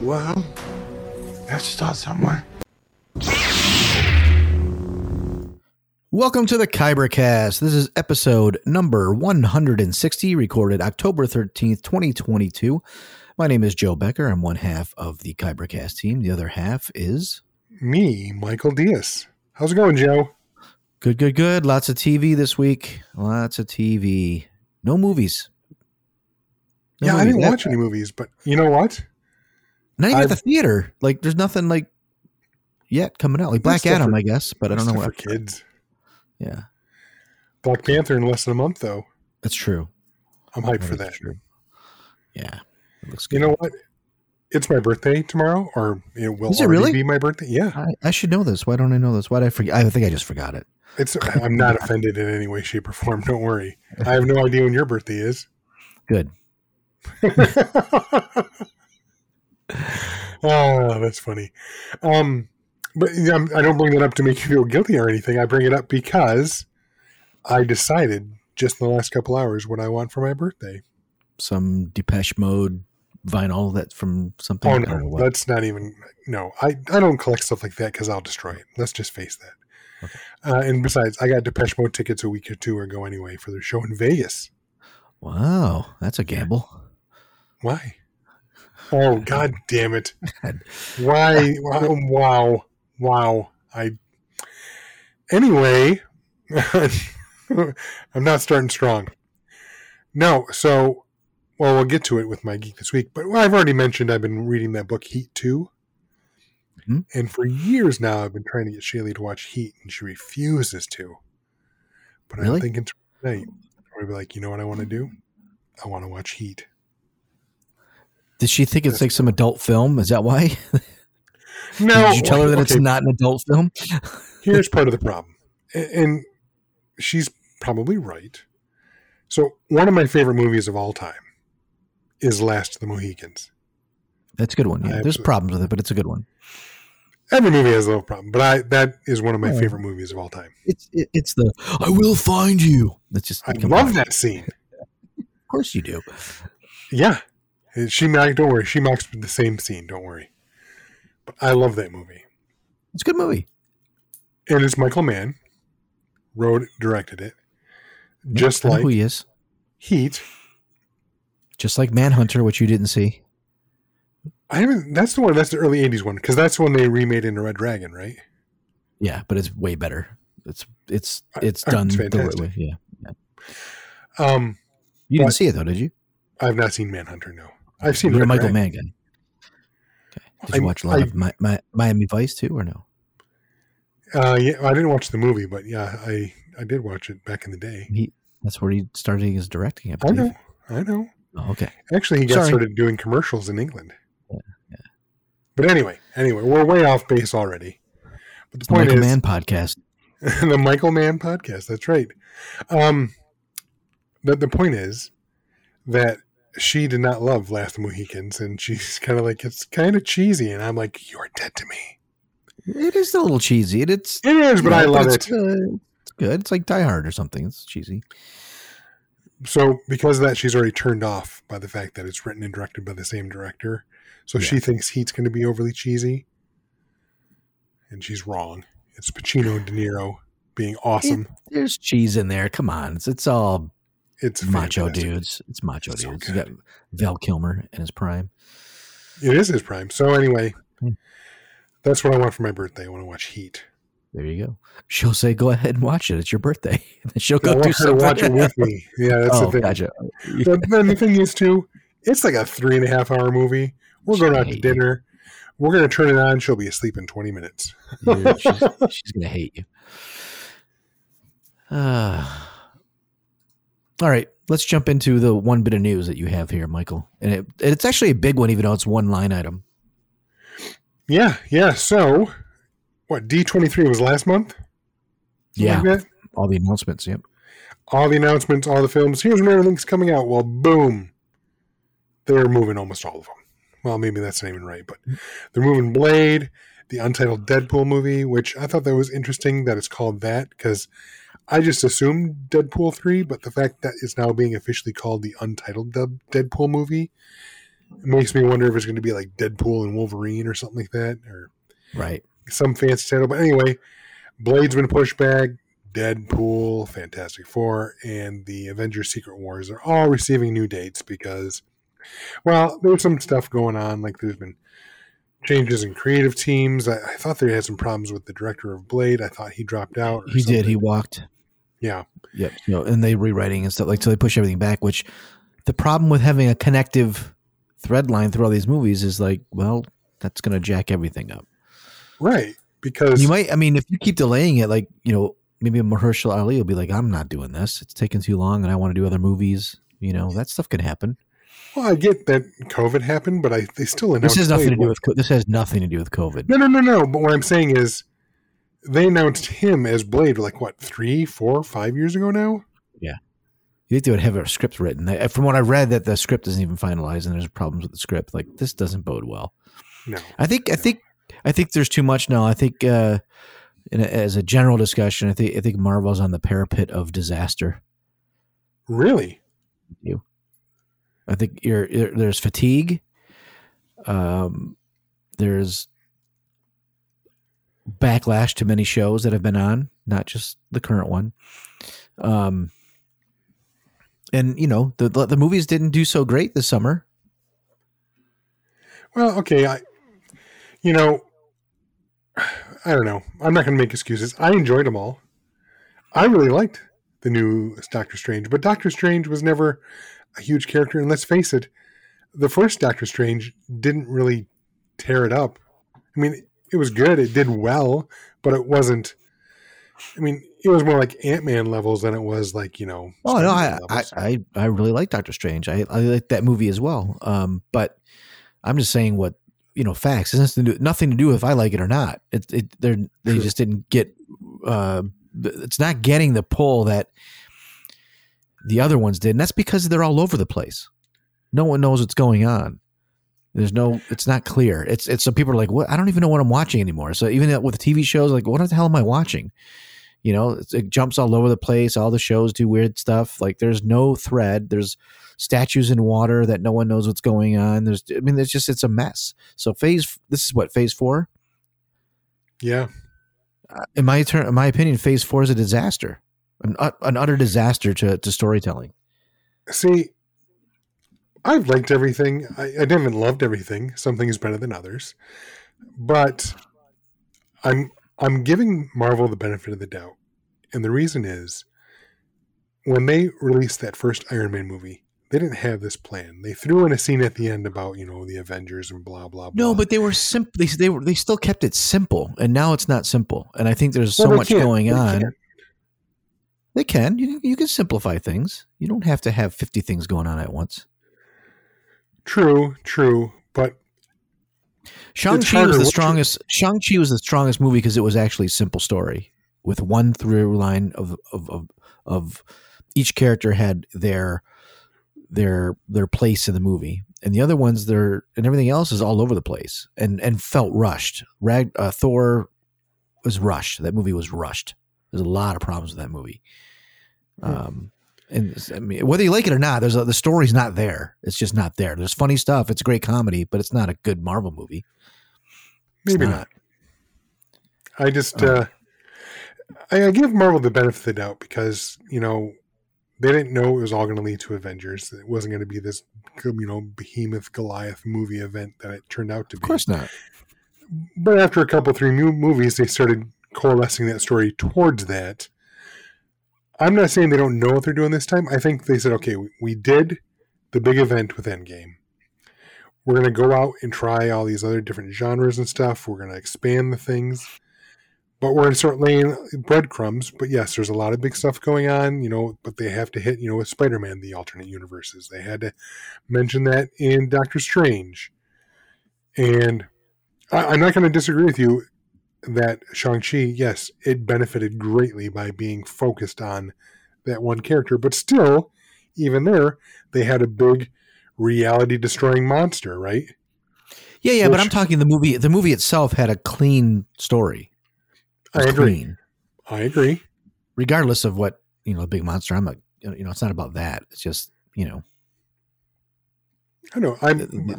Well, let's start somewhere. Welcome to the Kybercast. This is episode number 160, recorded October 13th, 2022. My name is Joe Becker. I'm one half of the Kybercast team. The other half is Me, Michael Diaz. How's it going, Joe? good, good, good. Lots of TV this week. Lots of TV. No movies. No yeah, I didn't watch any movies, but you know what? Not even at the theater. Like, there's nothing like yet coming out. Like Black Adam, for- I guess, but I don't know what. for kids. Yeah, Black Panther in less than a month, though. that's true. I'm hyped for that. True. Yeah, it looks good. You know what? It's my birthday tomorrow, or it will Is it really? be my birthday. Yeah, I, I should know this. Why don't I know this? Why did I forget? I think I just forgot it. it's. I'm not offended in any way, shape, or form. Don't worry. I have no idea when your birthday is. Good. oh, that's funny. Um, but yeah, I'm- don't bring that up to make you feel guilty or anything. I bring it up because I decided just in the last couple hours what I want for my birthday. Some Depeche Mode vinyl that from something. Oh I no, that's not even. No, I I don't collect stuff like that because I'll destroy it. Let's just face that. Uh, and besides, I got Depeche Mode tickets a week or two ago anyway for their show in Vegas. Wow, that's a gamble. Why? Oh God damn it! Why? Wow! Wow! Wow! I. Anyway, I'm not starting strong. No, so well, we'll get to it with my geek this week. But I've already mentioned I've been reading that book Heat 2 Mhm. and for years now I've been trying to get Shaylee to watch Heat, and she refuses to. But Really? I'm thinking tonight, I'm gonna be like, you know what I want to do? I want to watch Heat. Did she think it's like some adult film? Is that why? No, Did you tell her that it's not an adult film? here's part of the problem and she's probably right so one of my favorite movies of all time is last of the mohicans That's a good one. Yeah, there's problems with it, but it's a good one. every movie has a little problem but i that is one of my Oh. favorite movies of all time It's it, it's the I will find you. That's just i love on. that scene Of course you do. yeah And she mocked don't worry she mocks the same scene don't worry but i love that movie It's a good movie. and it's michael mann wrote directed it just I know like who he is. heat Just like Manhunter, which you didn't see. i haven't that's the one that's the early 80s one because that's the one they remade into red dragon right Yeah, but it's way better. It's it's it's uh, done it's the right way. Yeah. um You didn't see it though, did you? I've not seen Manhunter. No, I've seen You're Red Michael Dragon. Mann. Okay. Did you I'm- watch a lot I- of Mi- Mi- Miami Vice too, or no? Uh, yeah, I didn't watch the movie, but yeah, I I did watch it back in the day. He that's where he started his directing. I I know, I know. Oh, okay. Actually, he got Sorry. started doing commercials in England. Yeah, yeah. But anyway, anyway, we're way off base already. But the The point Michael is, Mann podcast. the Michael Mann podcast. That's right. Um, the the point is that she did not love Last of Mohicans, and she's kind of like it's kind of cheesy, and I'm like, you're dead to me. It is a little cheesy. It, it's It is, but you I know, love it's it. Good. It's good. It's like Die Hard or something. It's cheesy. So because of that, she's already turned off by the fact that it's written and directed by the same director. So she thinks Heat's going to be overly cheesy, and she's wrong. It's Pacino and De Niro being awesome. It- there's cheese in there. Come on. It's it's all it's macho fantastic. dudes. It's macho It's so dudes. You got Val Kilmer in his prime. It is his prime. So anyway, Hmm. that's what I want for my birthday. I want to watch Heat. There you go. She'll say, "Go ahead and watch it. It's your birthday." And then she'll I go do want her to something. watch it with me. Yeah, that's oh, the thing. gotcha. But then the thing is too, it's like a three and a half hour movie. We're She going out to hate you. dinner. We're going to turn it on. She'll be asleep in 20 minutes. You're- she's, she's gonna hate you. Uh, all right. let's jump into the one bit of news that you have here, Michael. And it, it's actually a big one, even though it's one line item. Yeah, yeah. So, what D twenty three was last month? Something Yeah, like all the announcements. Yep. all the announcements, all the films. Here's when everything's coming out. Well, boom, they're moving almost all of them. Well, maybe that's not even right, but they're moving Blade, the untitled Deadpool movie, which I thought that was interesting that it's called that because I just assumed Deadpool three, but the fact that it's now being officially called the untitled Deadpool movie makes me wonder if it's going to be like Deadpool and Wolverine or something like that, or Right. some fancy title. But anyway, Blade's been pushed back. Deadpool, Fantastic Four, and the Avengers Secret Wars are all receiving new dates because, well, there's some stuff going on. Like there's been changes in creative teams. I, I thought they had some problems with the director of Blade. I thought he dropped out. or He did. He walked. Yeah. Yep. You know, and they rewriting and stuff like so they push everything back. Which the problem with having a connective thread line through all these movies is like, well, that's going to jack everything up. Right. Because You might. I mean, if you keep delaying it, like you know, maybe Mahershala Ali will be like, I'm not doing this. It's taking too long, and I want to do other movies. You know, that stuff can happen. well, I get that COVID happened, but I they still announced This has nothing to do with. This has nothing to do with COVID. No, no, no, no. But what I'm saying is, they announced him as Blade like what three, four, five years ago now. Yeah, you think they would have a script written? From what I read, that the script isn't even finalized, and there's problems with the script. Like this doesn't bode well. No. I think. I think. I think there's too much now. I think, uh, in a, as a general discussion, I think. I think Marvel's on the parapet of disaster. Really? You. I think you're, you're- there's fatigue. Um, there's backlash to many shows that have been on, not just the current one. Um, and you know the the movies didn't do so great this summer. Well, okay. I, you know, I don't know. I'm not going to make excuses. I enjoyed them all. I really liked the new Doctor Strange, but Doctor Strange was never a huge character. And let's face it, the first Doctor Strange didn't really tear it up. I mean, it was good. It did well, but it wasn't. I mean, it was more like Ant Man levels than it was like you know. Oh no, I I. I I really like Doctor Strange. I I like that movie as well. Um, but I'm just saying what you know facts. It has to do, nothing to do with if I like it or not. It it they're, they just didn't get. Uh, it's not getting the pull that the other ones did, and that's because they're all over the place. No one knows what's going on. There's no. It's not clear. It's it's so people are like, what? I don't even know what I'm watching anymore. So even with TV shows, like, what the hell am I watching? You know, it's- it jumps all over the place. All the shows do weird stuff. Like there's no thread. There's statues in water that no one knows what's going on. There's, I mean, it's just it's a mess. So phase, this is what phase four. yeah. Uh, in my turn, in my opinion, phase four is a disaster, an uh, an utter disaster to to storytelling. See, I've liked everything. I, I haven't loved everything. Some things better than others, but I'm I'm giving Marvel the benefit of the doubt, and the reason is when they released that first Iron Man movie, they didn't have this plan. They threw in a scene at the end about you know the Avengers and blah blah. blah. No, but they were simple. They, they were they still kept it simple, and now it's not simple. And I think there's so Well, much can't. going They on. can't. They can. You can you can simplify things. You don't have to have fifty things going on at once. True, true, but Shang Chi was the strongest. Shang Chi was the strongest movie because it was actually a simple story with one through line of of of, of each character had their their their place in the movie, and the other ones their and everything else is all over the place and and felt rushed. Rag uh, Thor was rushed. That movie was rushed. There's a lot of problems with that movie. Um, and I mean, whether you like it or not, there's a, the story's not there. It's just not there. There's funny stuff. It's a great comedy, but it's not a good Marvel movie. It's maybe not. I just Oh. uh, I, I give Marvel the benefit of the doubt because you know they didn't know it was all going to lead to Avengers. It wasn't going to be this you know behemoth Goliath movie event that it turned out to be. Of course not. But after a couple three mu- movies, they started coalescing that story towards that. I'm not saying they don't know what they're doing this time. I think they said, okay, we, did the big event with Endgame. We're going to go out and try all these other different genres and stuff. We're going to expand the things. but we're going to start laying breadcrumbs. But yes, there's a lot of big stuff going on, you know. But they have to hit, you know, with Spider-Man, the alternate universes. They had to mention that in Doctor Strange, and I, I'm not going to disagree with you that Shang Chi, yes, it benefited greatly by being focused on that one character, but still, even there, they had a big reality-destroying monster, right? Yeah, yeah, but I'm talking the movie. The movie itself had a clean story. I agree. clean. I agree. regardless of what you know, the big monster. I'm not. You know, it's not about that. It's just you know. I know. I'm.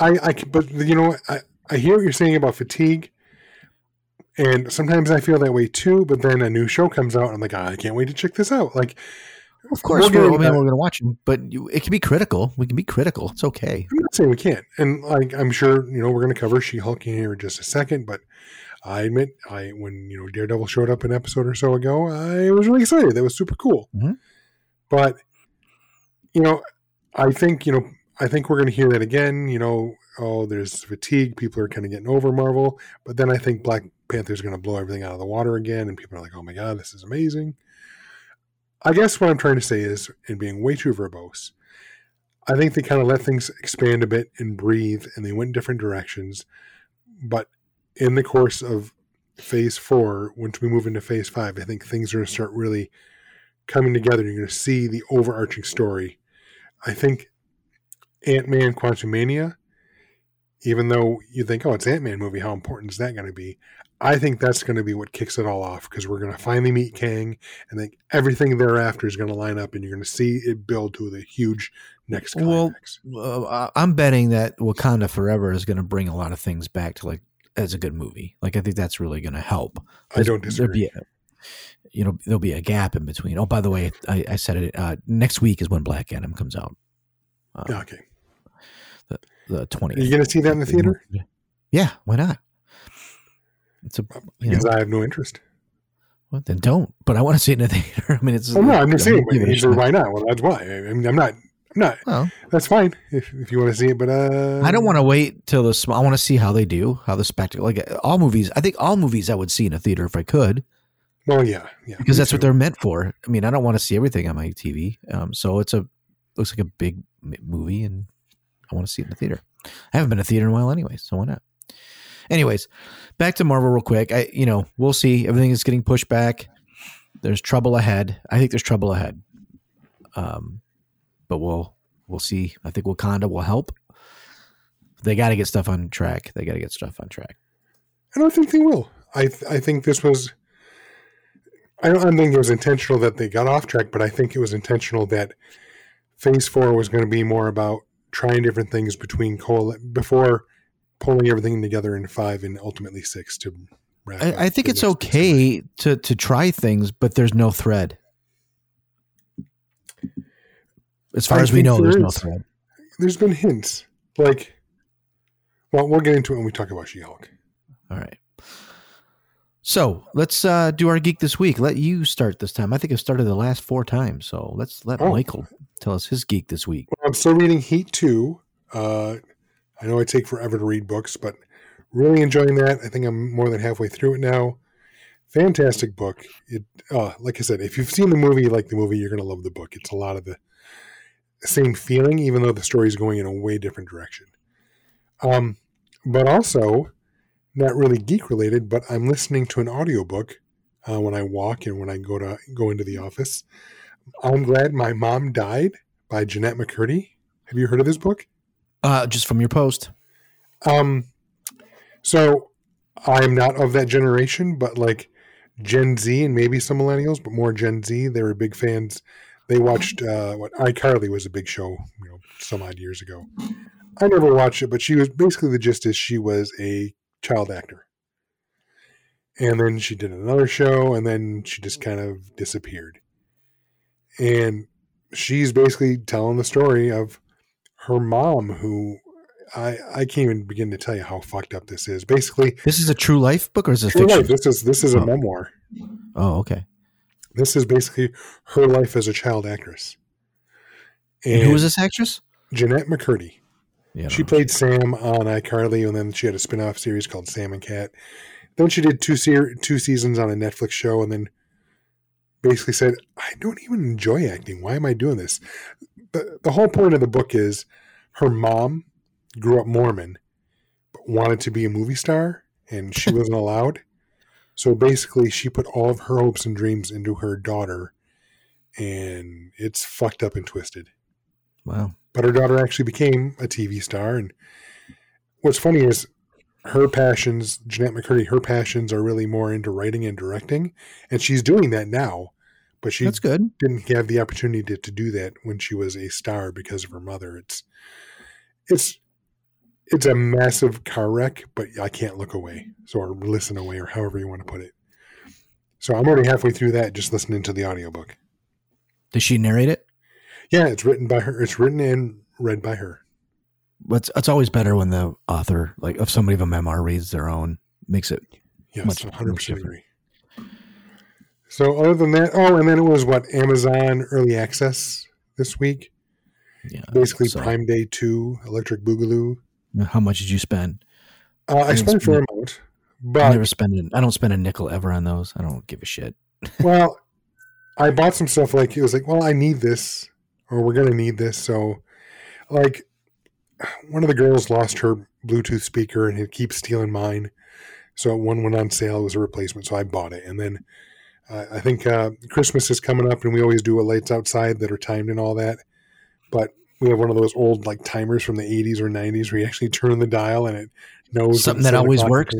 I, I, but you know. I, I hear what you're saying about fatigue, and sometimes I feel that way too. But then a new show comes out, and I'm like, "Ah, I can't wait to check this out. Like, Of course, we're, I mean, we're going to watch them, but you, it can be critical. We can be critical. It's okay. I'm not saying we can't, and like I'm sure you know we're going to cover She-Hulk in here in just a second. But I admit, I when you know Daredevil showed up an episode or so ago, I was really excited. That was super cool. Mhm. But you know, I think you know, I think we're going to hear that again. You know, oh, there's fatigue. People are kind of getting over Marvel, but then I think Black Panther's going to blow everything out of the water again, and people are like, oh my god, this is amazing. I guess what I'm trying to say is, in being way too verbose, I think they kind of let things expand a bit and breathe, and they went in different directions. But in the course of phase four, once we move into phase five, I think things are going to start really coming together. You're going to see the overarching story. I think Ant Man Quantumania, even though you think, oh, it's Ant Man movie, how important is that going to be? I think that's going to be what kicks it all off because we're going to finally meet Kang, and then everything thereafter is going to line up, and you're going to see it build to the huge next Well, climax. Uh, I'm betting that Wakanda Forever is going to bring a lot of things back to like as a good movie. Like I think that's really going to help. I don't There'll disagree. a- you know, there'll be a gap in between. Oh, by the way, I, I said it. Uh, next week is when Black Adam comes out. Uh, okay. the Are twentieth. you going to see that in the theater? Yeah, why not? It's a you know, Because I have no interest. well, then don't. But I want to see it in the theater. I mean, it's. Well, no, I'm just saying. a why not? Well, that's why. I mean, I'm not. I'm not. Well, That's fine if, if you want to see it, but uh, I don't want to wait till the. sm- I want to see how they do, how the spectacle. Like all movies, I think all movies I would see in a theater if I could, Well, yeah, yeah. because that's what they're meant for. I mean, I don't want to see everything on my TV. Um, so it's a looks like a big movie, and I want to see it in the theater. I haven't been to theater in a while, anyway, so why not? Anyways, back to Marvel real quick. I, you know, we'll see. Everything is getting pushed back. There's trouble ahead. I think there's trouble ahead. Um, but we'll we'll see. I think Wakanda will help. They got to get stuff on track. They got to get stuff on track. I don't think they will. I th- I think this was. I don't, I don't think it was intentional that they got off track, but I think it was intentional that Phase Four was going to be more about trying different things between coal before pulling everything together in five and ultimately six to. wrap I, I think it's okay to to try things, but there's no thread. As far I as we know, there there's no thread. There's been hints like. Well, we'll get into it when we talk about She-Hulk. All right. So let's uh, do our geek this week. Let you start this time. I think I've started the last four times. So let's let Oh. Michael tell us his geek this week. Well, I'm still reading Heat 2. Uh, I know I take forever to read books, but really enjoying that. I think I'm more than halfway through it now. Fantastic book. It, uh, like I said, if you've seen the movie, like the movie, you're going to love the book. It's a lot of the same feeling, even though the story is going in a way different direction. Um, but also, not really geek related, but I'm listening to an audiobook uh, when I walk and when I go to go into the office. I'm glad my mom died by Jennette McCurdy. Have you heard of this book? Uh, just from your post. Um, so I'm not of that generation, but like Gen Z and maybe some millennials, but more Gen Z, they were big fans. They watched uh, what iCarly was a big show, you know, some odd years ago. I never watched it, but she was basically the gist is she was a child actor, and then she did another show, and then she just kind of disappeared. And she's basically telling the story of her mom, who I I can't even begin to tell you how fucked up this is. Basically, This is a true life book or is it true fiction? life. This is this is a Oh. memoir. Oh, okay. This is basically her life as a child actress. And was this actress? Jennette McCurdy. Yeah, She know. played Sam on iCarly, and then she had a spin-off series called Sam and Cat. then she did two se- two seasons on a Netflix show, and then basically said, "I don't even enjoy acting. Why am I doing this?" The the whole point of the book is her mom grew up Mormon, but wanted to be a movie star, and she wasn't allowed. So basically, she put all of her hopes and dreams into her daughter, and it's fucked up and twisted. Wow. But her daughter actually became a TV star, and what's funny is her passions, Jennette McCurdy, her passions are really more into writing and directing, and she's doing that now. But she That's good. didn't have the opportunity to, to do that when she was a star because of her mother. It's it's it's a massive car wreck, but I can't look away, so or listen away, or however you want to put it. So I'm already halfway through that, just listening to the audiobook. Does she narrate it? Yeah, it's written by her. It's written and read by her. But it's, it's always better when the author, like if somebody of a memoir reads their own, makes it Yes, Much- 100% much different. agree. So other than that, oh, and then it was what Amazon early access this week. yeah. Basically, so- Prime Day Two, Electric Boogaloo. How much did you spend? Uh, I didn't spent a fair amount, I but never spend. I don't spend a nickel ever on those. I don't give a shit. well, I bought some stuff like it was like, well, I need this, or we're gonna need this. So, like, one of the girls lost her Bluetooth speaker and it keeps stealing mine. So one went on sale. It was a replacement, so I bought it. And then uh, I think uh, Christmas is coming up, and we always do a lights outside that are timed and all that. But we have one of those old like timers from the 80s or 90s where you actually turn the dial and it knows Something that always works?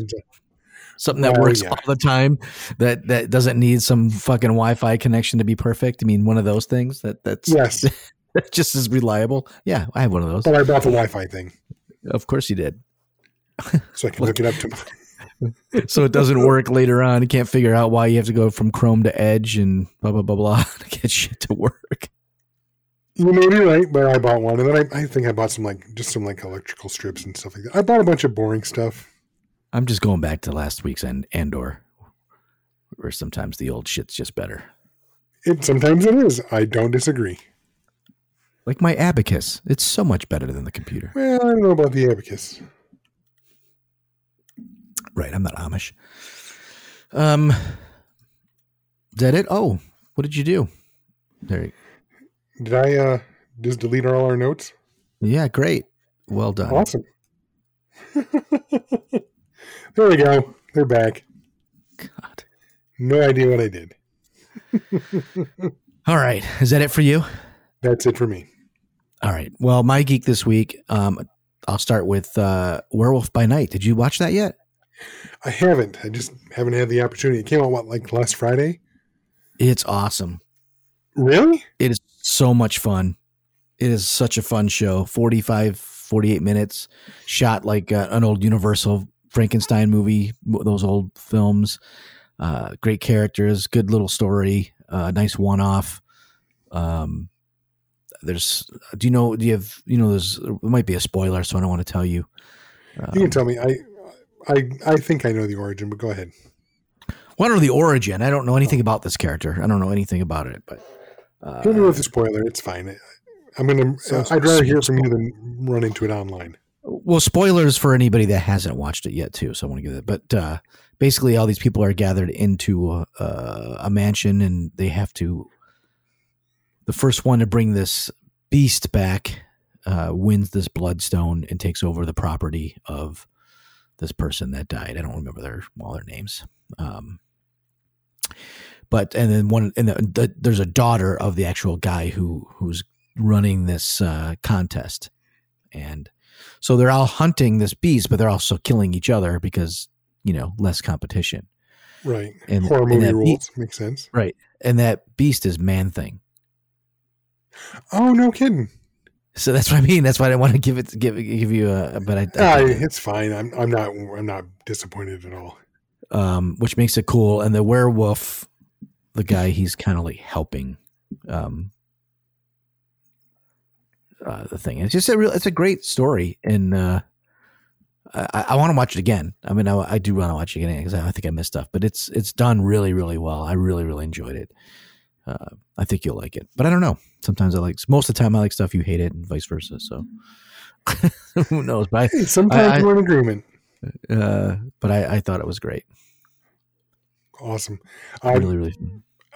Something that Well, works yeah. all the time. That that doesn't need some fucking Wi-Fi connection to be perfect. I mean, one of those things that that's Yes, just as reliable. Yeah, I have one of those. but I bought the Wi-Fi thing Of course you did. so I can hook it up to my. So it doesn't work later on. You can't figure out why you have to go from Chrome to Edge and blah blah blah blah to get shit to work. You may be right, but I bought one, and then I, I think I bought some like just some like electrical strips and stuff like that. I bought a bunch of boring stuff. I'm just going back to last week's and Andor, where sometimes the old shit's just better. It sometimes it is. I don't disagree. Like my abacus, it's so much better than the computer. Well, I don't know about the abacus. Right, I'm not Amish. Um, is that it? Oh, what did you do? There, you- Did I uh just delete all our notes? yeah, great, well done. Awesome. there we go. They're back. God. No idea what I did. All right, is that it for you? That's it for me. All right. Well, my geek this week. Um, I'll start with uh, Werewolf by Night. Did you watch that yet? I haven't. I just haven't had the opportunity. It came out what like last Friday. It's awesome. Really? It is so much fun. It is such a fun show. 45, 48 minutes, shot like uh, an old Universal Frankenstein movie, those old films. Uh, great characters, good little story, uh, nice one off. Um, there's, do you know, do you have, you know, there's, it might be a spoiler, so I don't want to tell you. You Um, can tell me. I I I think I know the origin, but go ahead. Well, I don't know the origin. I don't know anything about this character. I don't know anything about it, but uh, Hit me with a spoiler. It's fine. I'm gonna. So- I'd rather hear from you than run into it online. well, spoilers for anybody that hasn't watched it yet, too. So I want to give that. But uh, basically, all these people are gathered into a, a, a mansion, and they have to. The first one to bring this beast back uh, wins this bloodstone and takes over the property of this person that died. I don't remember their all their names. Um, but and then one and the, the, there's a daughter of the actual guy who who's running this uh, contest, and so they're all hunting this beast, but they're also killing each other because you know less competition. Right. And- Horror movie rules makes sense. Right, and that beast is man thing. Oh no, kidding. So that's what I mean. That's why I didn't want to give it give give you a. But I, I it's fine. I'm I'm not I'm not disappointed at all. um, which makes it cool. And the werewolf, the guy, he's kind of like helping, um, uh, the thing. It's just a real. It's a great story, and uh, I, I want to watch it again. I mean, I, I do want to watch it again because I, I think I missed stuff, but it's it's done really really well. I really really enjoyed it. Uh, I think you'll like it, but I don't know. Sometimes I like most of the time I like stuff you hate it, and vice versa. So who knows? But Hey, sometimes I- we're in agreement. Uh, but I, I thought it was great. awesome. I really, really.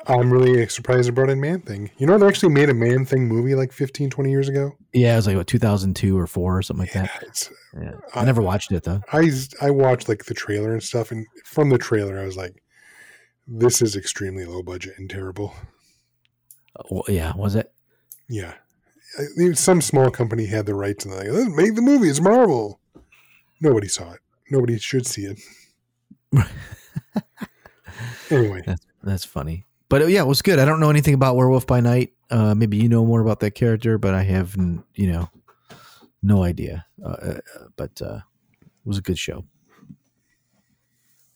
I'm really surprised they brought in Man Thing. You know, they actually made a Man Thing movie like 15, 20 years ago. Yeah, it was like what 2002 or four or something like that. Yeah, I never watched it though. I I watched like the trailer and stuff, and from the trailer, I was like, "This is extremely low budget and terrible." Uh, well, yeah, was it? Yeah, I- some small company had the rights, and they're like, "Let's make the movie. It's Marvel." Nobody saw it. Nobody should see it. anyway, That's that's funny. But uh, yeah, it was good. I don't know anything about Werewolf by Night. Uh, maybe you know more about that character, but I have you know no idea. Uh, uh, but uh, it was a good show,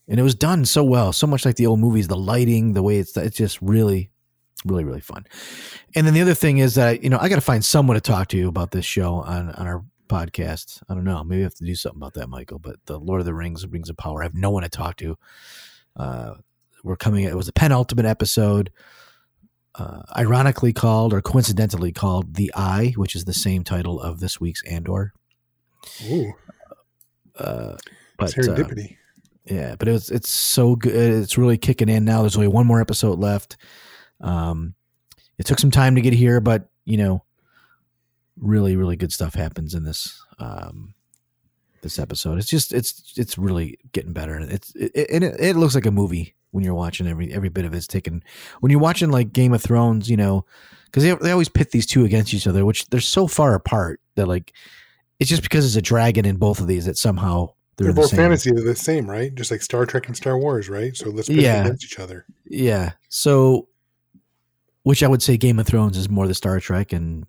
and it was done so well, so much like the old movies. The lighting, the way it's it's just really, really, really fun. And then the other thing is that you know I got to find someone to talk to about this show on on our podcast. I don't know. Maybe I have to do something about that, Michael. But the Lord of the Rings, Rings of Power. I have no one to talk to. Uh, we're coming. It was a penultimate episode, uh, ironically called or coincidentally called "The Eye," which is the same title of this week's Andor. ooh, Uh, but uh, yeah, but it's it's so good. It's really kicking in now. There's only one more episode left. Um, it took some time to get here, but you know, really, really good stuff happens in this um, this episode. It's just it's it's really getting better, and it's it, it, it, looks like a movie when you're watching every every bit of it's taken. When you're watching like Game of Thrones, you know, because they they always pit these two against each other, which they're so far apart that like it's just because it's a dragon in both of these that somehow they're, They're in the fantasy. They're the same, right? Just like Star Trek and Star Wars, right? So let's put Yeah. them against each other. Yeah. So, which I would say Game of Thrones is more the Star Trek and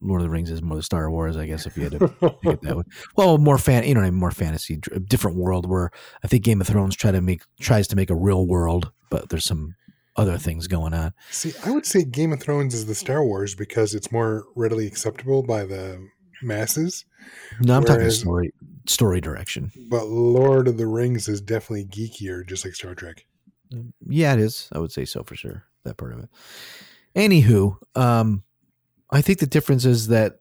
Lord of the Rings is more the Star Wars, I guess, if you had to pick it that way. Well, more fan, you know, what I mean, more fantasy, dr- different world where I think Game of Thrones try to make, tries to make a real world, but there's some other things going on. See, I would say Game of Thrones is the Star Wars because it's more readily acceptable by the masses. No, I'm talking story, story direction. But Lord of the Rings is definitely geekier, just like Star Trek. Yeah, it is. I would say so for sure. That part of it. Anywho, um, I think the difference is that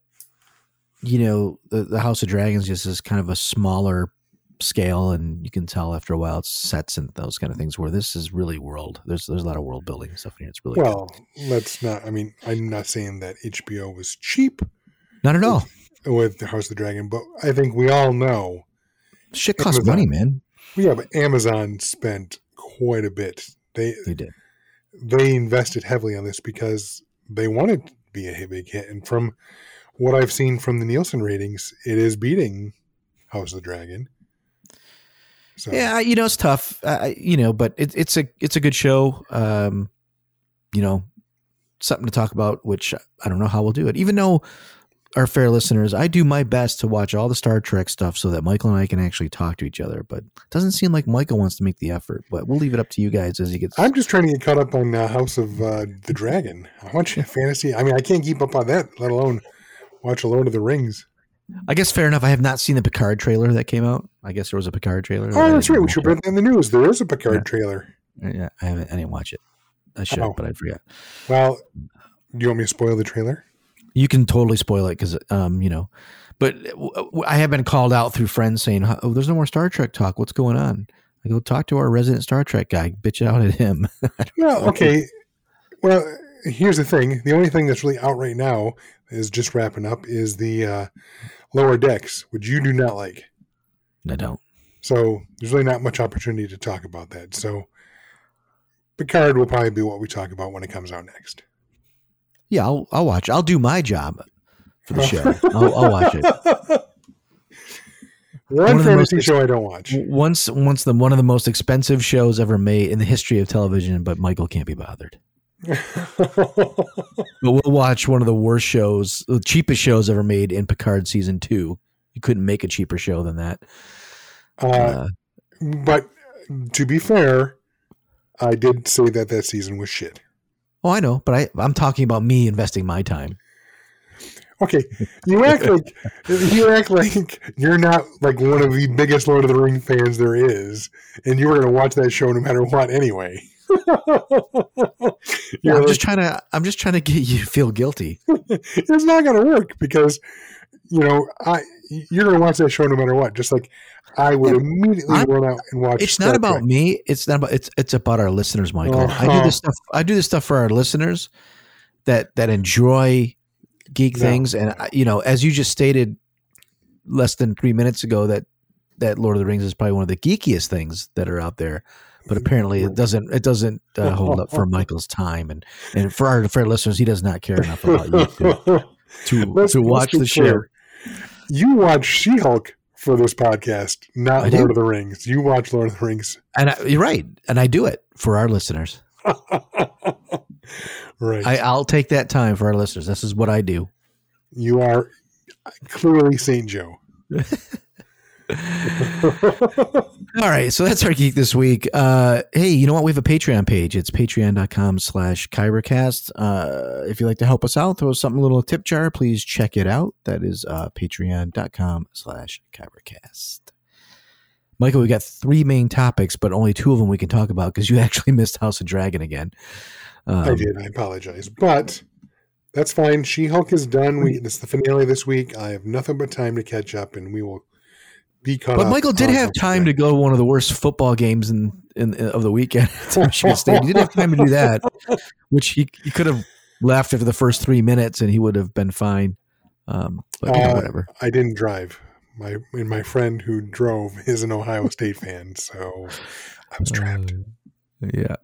you know the, the House of Dragons just is kind of a smaller scale, and you can tell after a while it's sets and those kind of things. Where this is really world. There's there's a lot of world building and stuff in here. It's really Well, let's not. I mean, I'm not saying that HBO was cheap not at all. with the House of the Dragon, but I think we all know. Shit costs Amazon. money, man. Yeah, but Amazon spent quite a bit. They They did. they invested heavily on this because they wanted to be a big hit, and from what I've seen from the Nielsen ratings, it is beating House of the Dragon. So Yeah, you know it's tough. Uh, you know, but it, it's a it's a good show. Um, you know, something to talk about. Which I don't know how we'll do it. Even though our fair listeners, I do my best to watch all the Star Trek stuff so that Michael and I can actually talk to each other. But it doesn't seem like Michael wants to make the effort. But we'll leave it up to you guys as he gets. I'm just trying to get caught up on uh, House of uh, the Dragon. I watch fantasy. I mean, I can't keep up on that, let alone watch a Lord of the Rings. I guess fair enough. I have not seen the Picard trailer that came out. I guess there was a Picard trailer. Oh, that's right. We should put that in the news. There is a Picard Yeah. trailer. Yeah, I haven't. I didn't watch it. I should, Oh. but I forgot. Well, do you want me to spoil the trailer? You can totally spoil it because, um, you know, but I have been called out through friends saying, "Oh, there's no more Star Trek talk. What's going on?" I go talk to our resident Star Trek guy. Bitch out at him. Well, okay. Well, here's the thing. The only thing that's really out right now is just wrapping up is the uh, lower decks, which you do not like. I don't. So there's really not much opportunity to talk about that. So Picard will probably be what we talk about when it comes out next. Yeah, I'll, I'll watch. I'll do my job for the show. I'll, I'll watch it. One, the fantasy most- show I don't watch. Once, once the one of the most expensive shows ever made in the history of television, but Michael can't be bothered. But we'll watch one of the worst shows, the cheapest shows ever made in Picard season two. You couldn't make a cheaper show than that. uh, Uh, but to be fair, I did say that that season was shit. Oh, I know, but I, I'm talking about me investing my time. Okay, you act like you act like you're not like one of the biggest Lord of the Ring fans there is, and you were going to watch that show no matter what anyway. Yeah, I'm like, just trying to. I'm just trying to get you to feel guilty. it's not going to work because you know I you're gonna watch that show no matter what. Just like I would immediately I'm- run out and watch. It's not about Trek. me. It's not about it's it's about our listeners, Michael. I do Uh-huh. this stuff. I do this stuff for our listeners that that enjoy geek No. things, and you know, as you just stated less than three minutes ago, that that Lord of the Rings is probably one of the geekiest things that are out there. But apparently, it doesn't. It doesn't uh, hold up for Michael's time, and and for our for our listeners, he does not care enough about you to to, to watch the show. You watch She-Hulk for this podcast, not I do. Lord of the Rings. You watch Lord of the Rings, And I, you're right, and I do it for our listeners. right? I, I'll take that time for our listeners. This is what I do. you are clearly Saint Joe. All right, so that's our geek this week. Uh, hey, you know what? We have a Patreon page. It's patreon.com slash KyberCast. Uh, if you'd like to help us out, throw us something a little tip jar, please check it out. That is uh, patreon.com slash KyberCast. Michael, we got three main topics, but only two of them we can talk about because you actually missed House of Dragon again. Um, I did. I apologize, but that's fine. She-Hulk is done. We it's the finale this week. I have nothing but time to catch up, and we will be But Michael did have time to go to one of the worst football games in, in, of the weekend to Michigan State. He did have time to do that, which he, he could have left after the first three minutes and he would have been fine. Um, but Uh, whatever. I didn't drive. My and my friend who drove is an Ohio State fan, so I was trapped. Uh, yeah.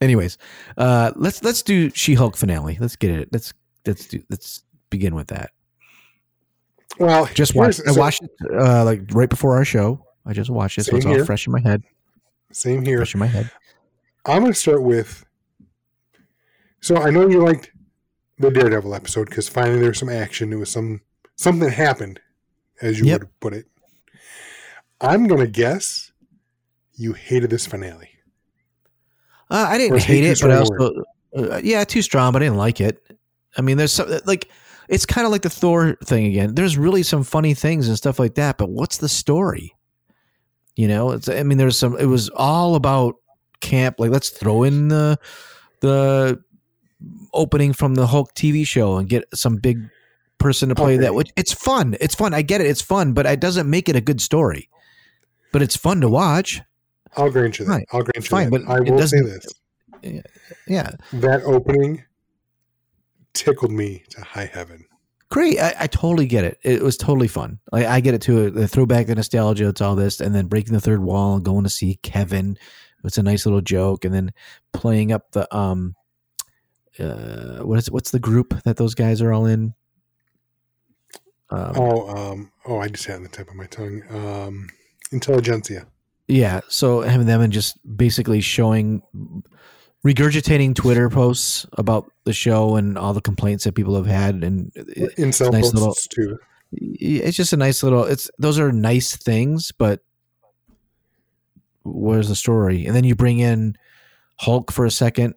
Anyways, uh, let's let's do She-Hulk finale. Let's get it. Let's let's do let's begin with that. Well, Just watched. I so- watched it uh, like right before our show. I just watched it, so it's all fresh in my head. Same here. Fresh in my head. I'm going to start with. So I know you liked the Daredevil episode because finally there was some action. It was some something happened, as you Yep. would put it. I'm going to guess you hated this finale. Uh, I didn't hate hate it, but I also, uh, yeah, too strong, but I didn't like it. I mean, there's some like, it's kind of like the Thor thing again. There's really some funny things and stuff like that, but what's the story? You know, it's, I mean, there's some, it was all about camp. Like, let's throw in the, the opening from the Hulk TV show and get some big person to play Okay. that, which it's fun. It's fun. I get it. It's fun, but it doesn't make it a good story, but it's fun to watch. I'll grant you that. Right. I'll grant you Fine, that. but I will say this: Yeah. that opening tickled me to high heaven. great. I, I totally get it. It was totally fun. Like I get it too. The throwback, the nostalgia, it's all this, and then breaking the third wall and going to see Kevin. It's a nice little joke, and then playing up the um, uh, what is? What's the group that those guys are all in? Um, Oh, um, oh, I just had on the tip of my tongue. Um, Intelligencia. Yeah, so having them and just basically showing, regurgitating Twitter posts about the show and all the complaints that people have had, and it- nice little- too. it's just a nice little it's those are nice things but where's the story and then you bring in hulk for a second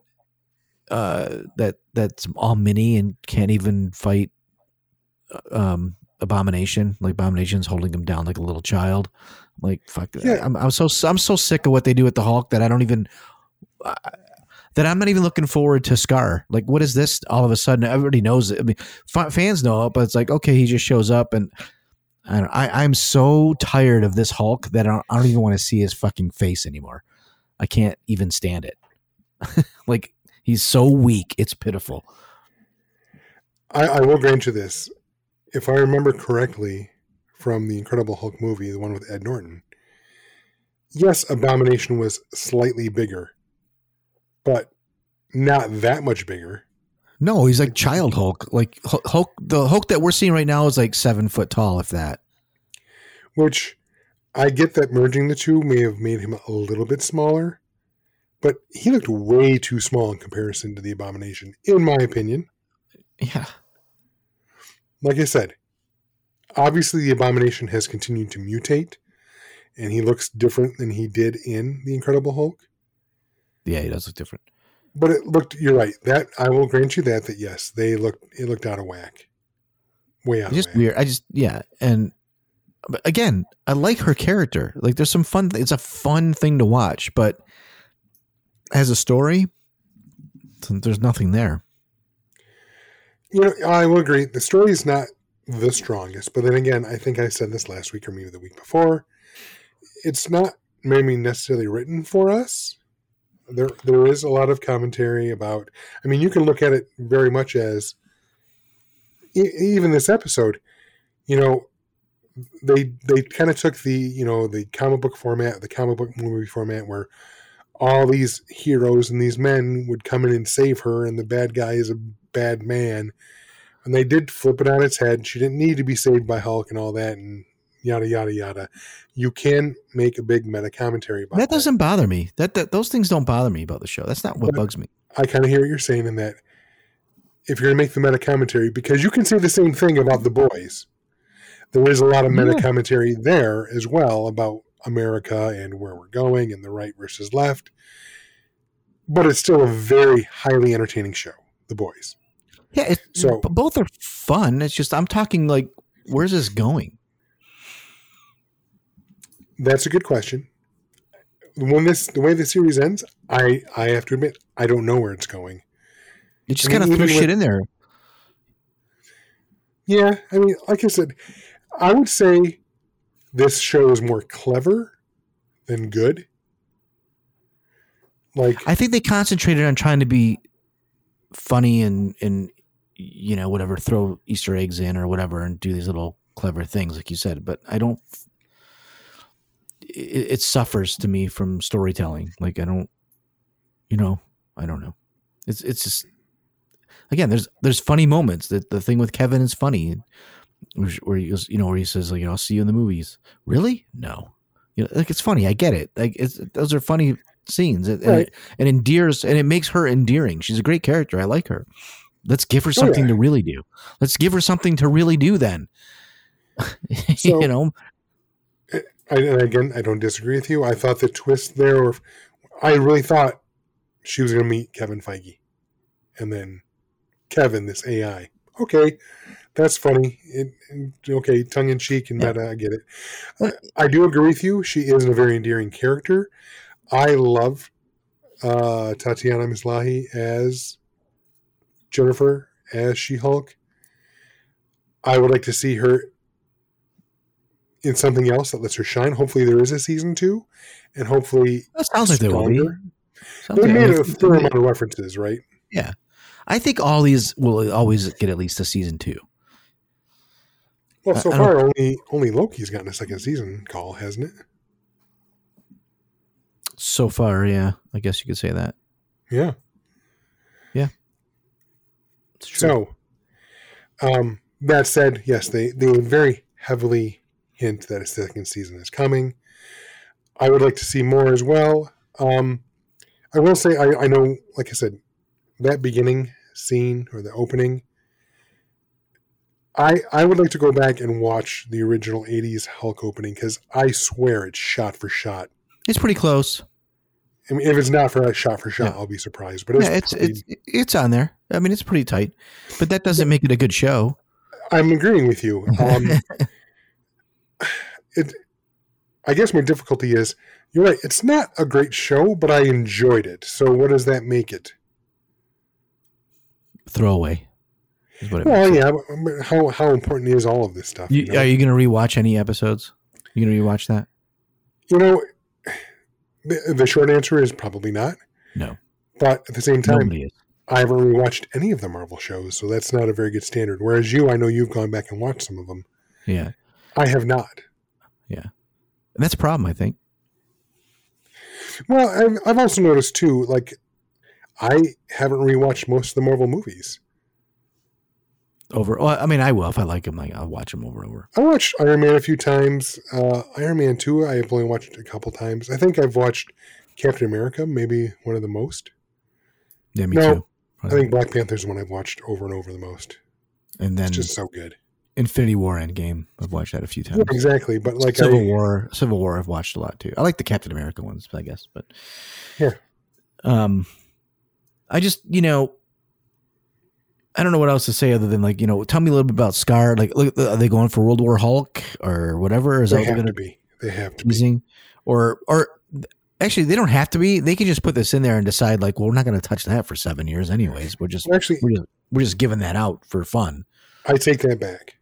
uh that that's all mini and can't even fight uh, um abomination like abomination's holding him down like a little child like fuck Yeah. I'm, I'm so i'm so sick of what they do with the hulk that i don't even that i'm not even looking forward to Skaar. Like what is this? All of a sudden everybody knows it. I mean fa- fans know it but it's like okay he just shows up and I, don't, I i'm so tired of this hulk that i don't, I don't even want to see his fucking face anymore. I can't even stand it. Like he's so weak it's pitiful. I, I will grant you this. If I remember correctly from the Incredible Hulk movie, the one with Ed Norton, yes, Abomination was slightly bigger, but not that much bigger. no he's like child hulk like hulk the hulk that we're seeing right now is like seven foot tall if that Which I get that merging the two may have made him a little bit smaller, but he looked way too small in comparison to the Abomination, in my opinion. yeah like I said, obviously the abomination has continued to mutate, and he looks different than he did in the Incredible Hulk. Yeah he does look different But it looked. You're right. That I will grant you that. That yes, they looked. It looked out of whack. Way out It's just weird. I just yeah, and but again, I like her character. Like there's some fun. It's a fun thing to watch, but as a story, there's nothing there. You know, I will agree. The story is not the strongest. But then again, I think I said this last week or maybe the week before. It's not maybe necessarily written for us. There, there is a lot of commentary about. I mean, you can look at it very much as e- even this episode. You know, they they kind of took the you know the comic book format, the comic book movie format, where all these heroes and these men would come in and save her, and the bad guy is a bad man. And they did flip it on its head. She didn't need to be saved by Hulk and all that, and yada yada yada. You can make a big meta commentary about That that. doesn't bother me. That, that those things don't bother me about the show. That's not what But- bugs me. I kind of hear what you're saying in that if you're going to make the meta commentary, because you can say the same thing about the boys. There is a lot of meta Yeah. commentary there as well about America and where we're going and the right versus left. But it's still a very highly entertaining show, The Boys. Yeah, So- both are fun. It's just I'm talking like, where's this going? That's a good question. When this the way the series ends, I I have to admit I don't know where it's going. You just I mean, kind of threw shit with- in there. Yeah, I mean, like I said, I would say this show is more clever than good. Like, I think they concentrated on trying to be funny and and you know whatever, throw Easter eggs in or whatever, and do these little clever things, like you said. But I don't. It, it suffers to me from storytelling. Like I don't, you know, I don't know. It's it's just again. There's there's funny moments. That the thing with Kevin is funny, where he goes, you know, where he says like, you know, I'll see you in the movies. Really? No. You know, like it's funny. I get it. Like it's those are funny scenes. It, and Right. it, endears and it makes her endearing. She's a great character. I like her. Let's give her something to really do. Let's give her something to really do then. So- you know, I, and again, I don't disagree with you. I thought the twist there, were, I really thought she was going to meet Kevin Feige, and then Kevin, this AI. Okay, that's funny. It, it- okay, tongue in cheek and meta. I get it. I, I do agree with you. She is a very endearing character. I love uh, Tatiana Maslany as Jennifer as She Hulk. I would like to see her in something else that lets her shine. Hopefully, there is a season two, and hopefully, that sounds like there will be. Sounds They made a fair amount of references, right? Yeah, I think all these will always get at least a season two. Well, so far, only only Loki's gotten a second season call, hasn't it? So far, yeah, I guess you could say that. Yeah. True. So, um, that said, yes, they they very heavily hint that a second season is coming. I would like to see more as well. Um, I will say, I, I know, like I said, that beginning scene or the opening. I I would like to go back and watch the original '80s Hulk opening because I swear it's shot for shot. it's pretty close. I mean, if it's not for shot for shot, Yeah. I'll be surprised. But it's, yeah, it's pretty- it's it's on there. I mean, it's pretty tight, but that doesn't make it a good show. I'm agreeing with you. Um, it, I guess my difficulty is you're right. It's not a great show, but I enjoyed it. So what does that make it? Throwaway. Is what it Well, it. yeah. How how important is all of this stuff? You, You, know? Are you going to rewatch any episodes? You going to rewatch that? You know, the, the short answer is probably not. No. But at the same time, I haven't rewatched any of the Marvel shows, so that's not a very good standard. Whereas you, I know you've gone back and watched some of them. Yeah, I have not. And that's a problem. I think. Well, I've, I've also noticed too, like, I haven't rewatched most of the Marvel movies. Over. Well, I mean, I will if I like them. Like I'll watch them over and over. I watched Iron Man a few times. Uh, Iron Man 2, I have only watched a couple times. I think I've watched Captain America, maybe one of the most. Yeah, me No, too. I think Black Panther's the one I've watched over and over the most. and then It's just so good. Infinity War Endgame. I've watched that a few Yeah, times. exactly. But like, Civil I, War, Civil War, I've watched a lot too. I like the Captain America ones, I guess, but Yeah. Um, I just you know, I don't know what else to say other than like you know, tell me a little bit about Skaar. Like, look, are they going for World War Hulk or whatever? Is they that what they're have going to be. They have to to be. teasing? Or or actually, they don't have to be. They can just put this in there and decide like, well, we're not going to touch that for seven years anyways. We're just Actually, we're just we're just giving that out for fun. I take that back.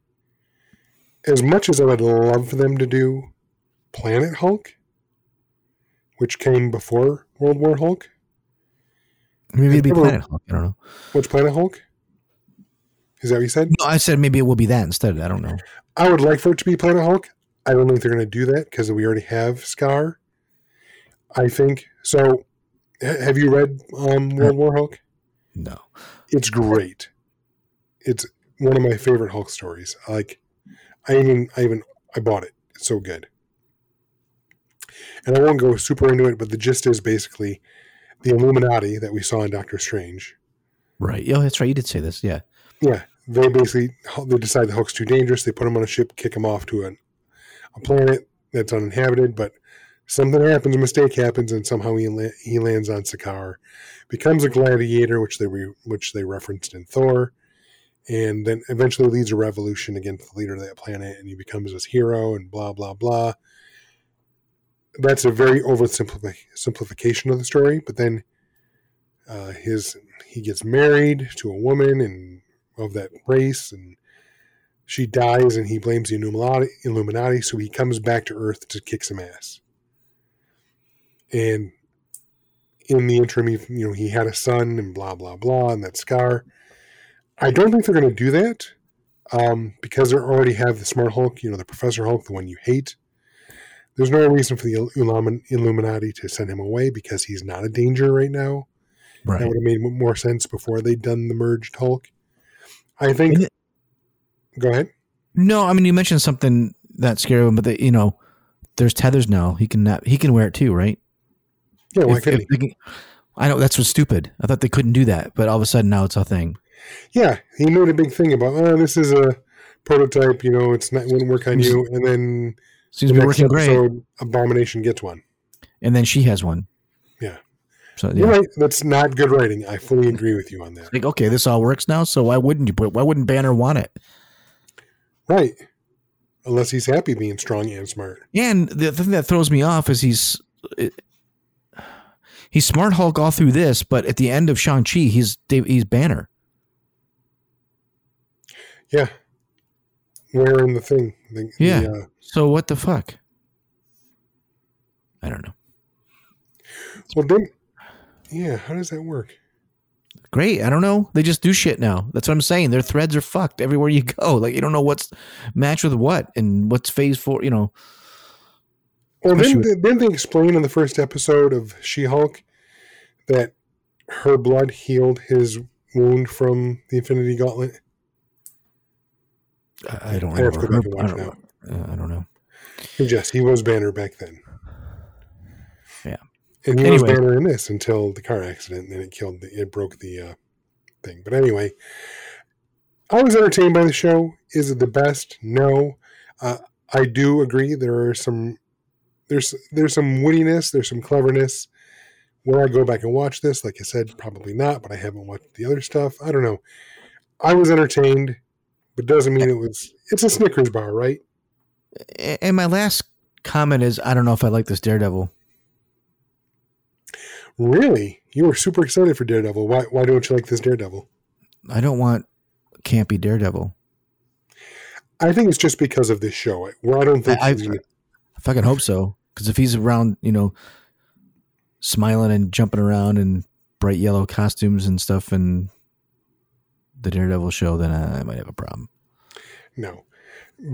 As much as I would love for them to do Planet Hulk, which came before World War Hulk. Maybe it'd be Planet Hulk. I don't know. Which Planet Hulk? Is that what you said? No, I said maybe it will be that instead. I don't know. I would like for it to be Planet Hulk. I don't think they're going to do that because we already have Skaar. I think so. Have you read um, World War Hulk? No. It's great. It's one of my favorite Hulk stories. Like, I even, I even, I bought it. It's so good. And I won't go super into it, but the gist is basically the Illuminati that we saw in Doctor Strange. Right. Oh, that's right. You did say this. Yeah. Yeah, they basically they decide the Hulk's too dangerous. They put him on a ship, kick him off to an, a planet that's uninhabited. But something happens, a mistake happens, and somehow he la- he lands on Sakaar, becomes a gladiator, which they re- which they referenced in Thor, and then eventually leads a revolution against the leader of that planet, and he becomes this hero, and blah blah blah. That's a very oversimplification simplification of the story, but then uh, his he gets married to a woman and of that race and she dies and he blames the Illuminati, Illuminati so he comes back to Earth to kick some ass. And in the interim, he, you know, he had a son and blah blah blah, and that Skaar. I don't think they're going to do that um, because they already have the Smart Hulk, you know, the Professor Hulk, the one you hate. There's no reason for the Illumi- Illuminati to send him away because he's not a danger right now. Right. That would have made more sense before they'd done the merged Hulk. I think. It- Go ahead. No, I mean you mentioned something that scary but they, you know, there's tethers now. He can not, he can wear it too, right? Yeah, why If- if can- I know that's what's stupid. I thought they couldn't do that, but all of a sudden now it's a thing. Yeah, he made a big thing about, oh, this is a prototype. You know, it's not wouldn't work on you. And then Seems the to be next working great. episode, Abomination gets one. And then she has one. Yeah. So You're yeah, right. That's not good writing. I fully agree with you on that. like okay, this all works now. So why wouldn't you put? Why wouldn't Banner want it? Right. Unless he's happy being strong and smart. And the thing that throws me off is he's it, he's smart Hulk all through this, but at the end of Shang Chi, he's he's Banner. Yeah. Wearing the thing. The, Yeah. The, uh, So what the fuck? I don't know. well, then, yeah. How does that work? Great. I don't know. They just do shit now. That's what I'm saying. Their threads are fucked everywhere you go. Like you don't know what's match with what and what's phase four. You know. Well, then, didn't they explain in the first episode of She Hulk that her blood healed his wound from the Infinity Gauntlet? I, I don't I have to remember. go back I, don't, uh, I don't know. Yes, he was Banner back then. Yeah. And he was Anyway. Banner in this until the car accident, and then it killed, the, it broke the uh, thing. But anyway, I was entertained by the show. Is it the best? No. Uh, I do agree. There are some, there's there's some wittiness, there's some cleverness. Will I go back and watch this? Like I said, probably not. But I haven't watched the other stuff. I don't know. I was entertained, but doesn't mean it was. It's a Snickers bar, right? And my last comment is, I don't know if I like this Daredevil. Really? You were super excited for Daredevil. Why why don't you like this Daredevil? I don't want campy Daredevil. I think it's just because of this show. Where I don't think I- he's gonna, I fucking hope so. Because if he's around, you know, smiling and jumping around in bright yellow costumes and stuff, and the Daredevil show, then I, I might have a problem. no.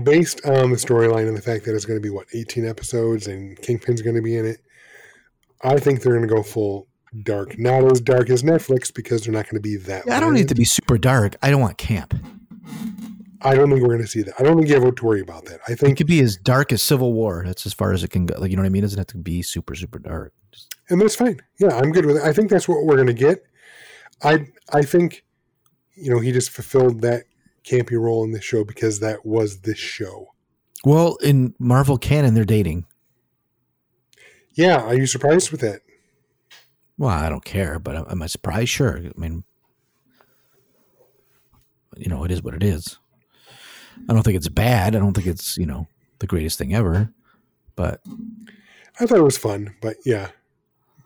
Based on the storyline and the fact that it's going to be what 18 episodes and Kingpin's going to be in it, I think they're going to go full dark. Not as dark as Netflix because they're not going to be that. I don't need to be super dark. I don't want camp. I don't think we're going to see that. I don't think you have to worry about that. I think It could be as dark as Civil War. That's as far as it can go. Like you know what I mean? It doesn't have to be super super dark. Just- and that's fine. Yeah, I'm good with it. I think that's what we're going to get. I I think, you know, he just fulfilled that campy role in this show because that was this show. well, in Marvel canon, they're dating. Yeah, are you surprised with that? Well, I don't care, but am I surprised? Sure. I mean, you know, it is what it is. I don't think it's bad. I don't think it's you know the greatest thing ever, but I thought it was fun, but yeah,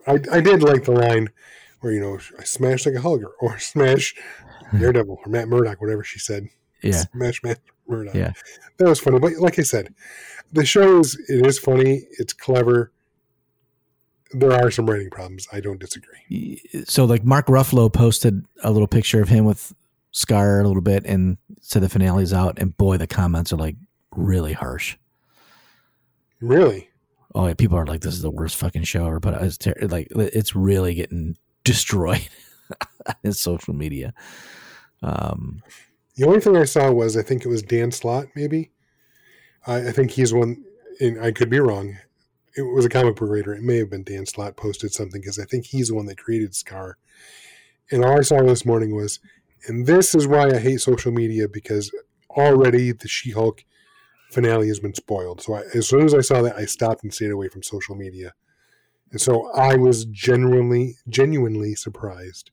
I I did like the line where you know I smash like a hugger or smash hmm. Daredevil or Matt Murdock, whatever she said. Yeah. Smash Mouth Murdoch. Yeah. That was funny. But like I said, the show is it is funny. It's clever. There are some writing problems. I don't disagree. So like Mark Ruffalo posted a little picture of him with Skaar a little bit and said the finale's out, and boy, the comments are like really harsh. Really? Oh yeah, people are like, "This is the worst fucking show ever." But it's ter- like it's really getting destroyed in social media. Um, The only thing I saw was I think it was Dan Slott, maybe. I, I think he's one, and I could be wrong. It was a comic book writer. It may have been Dan Slott posted something because I think he's the one that created Skaar. And all I saw this morning was, and this is why I hate social media because already the She Hulk finale has been spoiled. So I, as soon as I saw that, I stopped and stayed away from social media. And so I was genuinely, genuinely surprised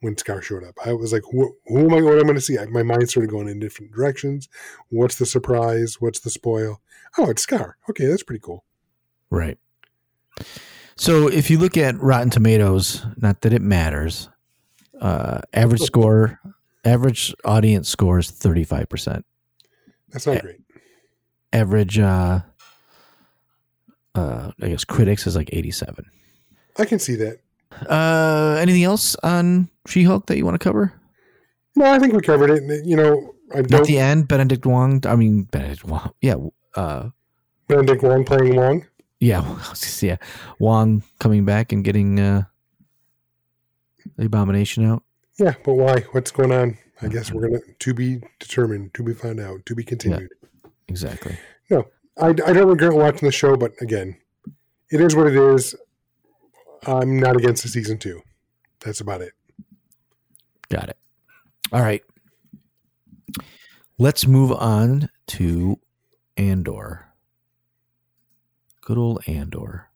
when Skaar showed up. I was like, who, who am I? What am I going to see? I, my mind started going in different directions. What's the surprise? What's the spoil? Oh, it's Skaar. Okay, that's pretty cool. right. So if you look at Rotten Tomatoes, not that it matters, uh, average score, average audience score is thirty five percent. That's not great. Average, uh, uh, I guess critics is like eighty seven. I can see that. Uh, anything else on She Hulk that you want to cover? No, I think we covered it. You know, I don't. the end. Benedict Wong. I mean Benedict Wong. Yeah. Uh, Benedict Wong playing Wong. yeah. Yeah. Wong coming back and getting uh, the abomination out. Yeah, but why? What's going on? I guess we're gonna to be determined, to be found out, to be continued. Exactly. I, I don't regret watching the show, but again, it is what it is. I'm not against the season two. That's about it. Got it. All right. Let's move on to Andor. Good old Andor.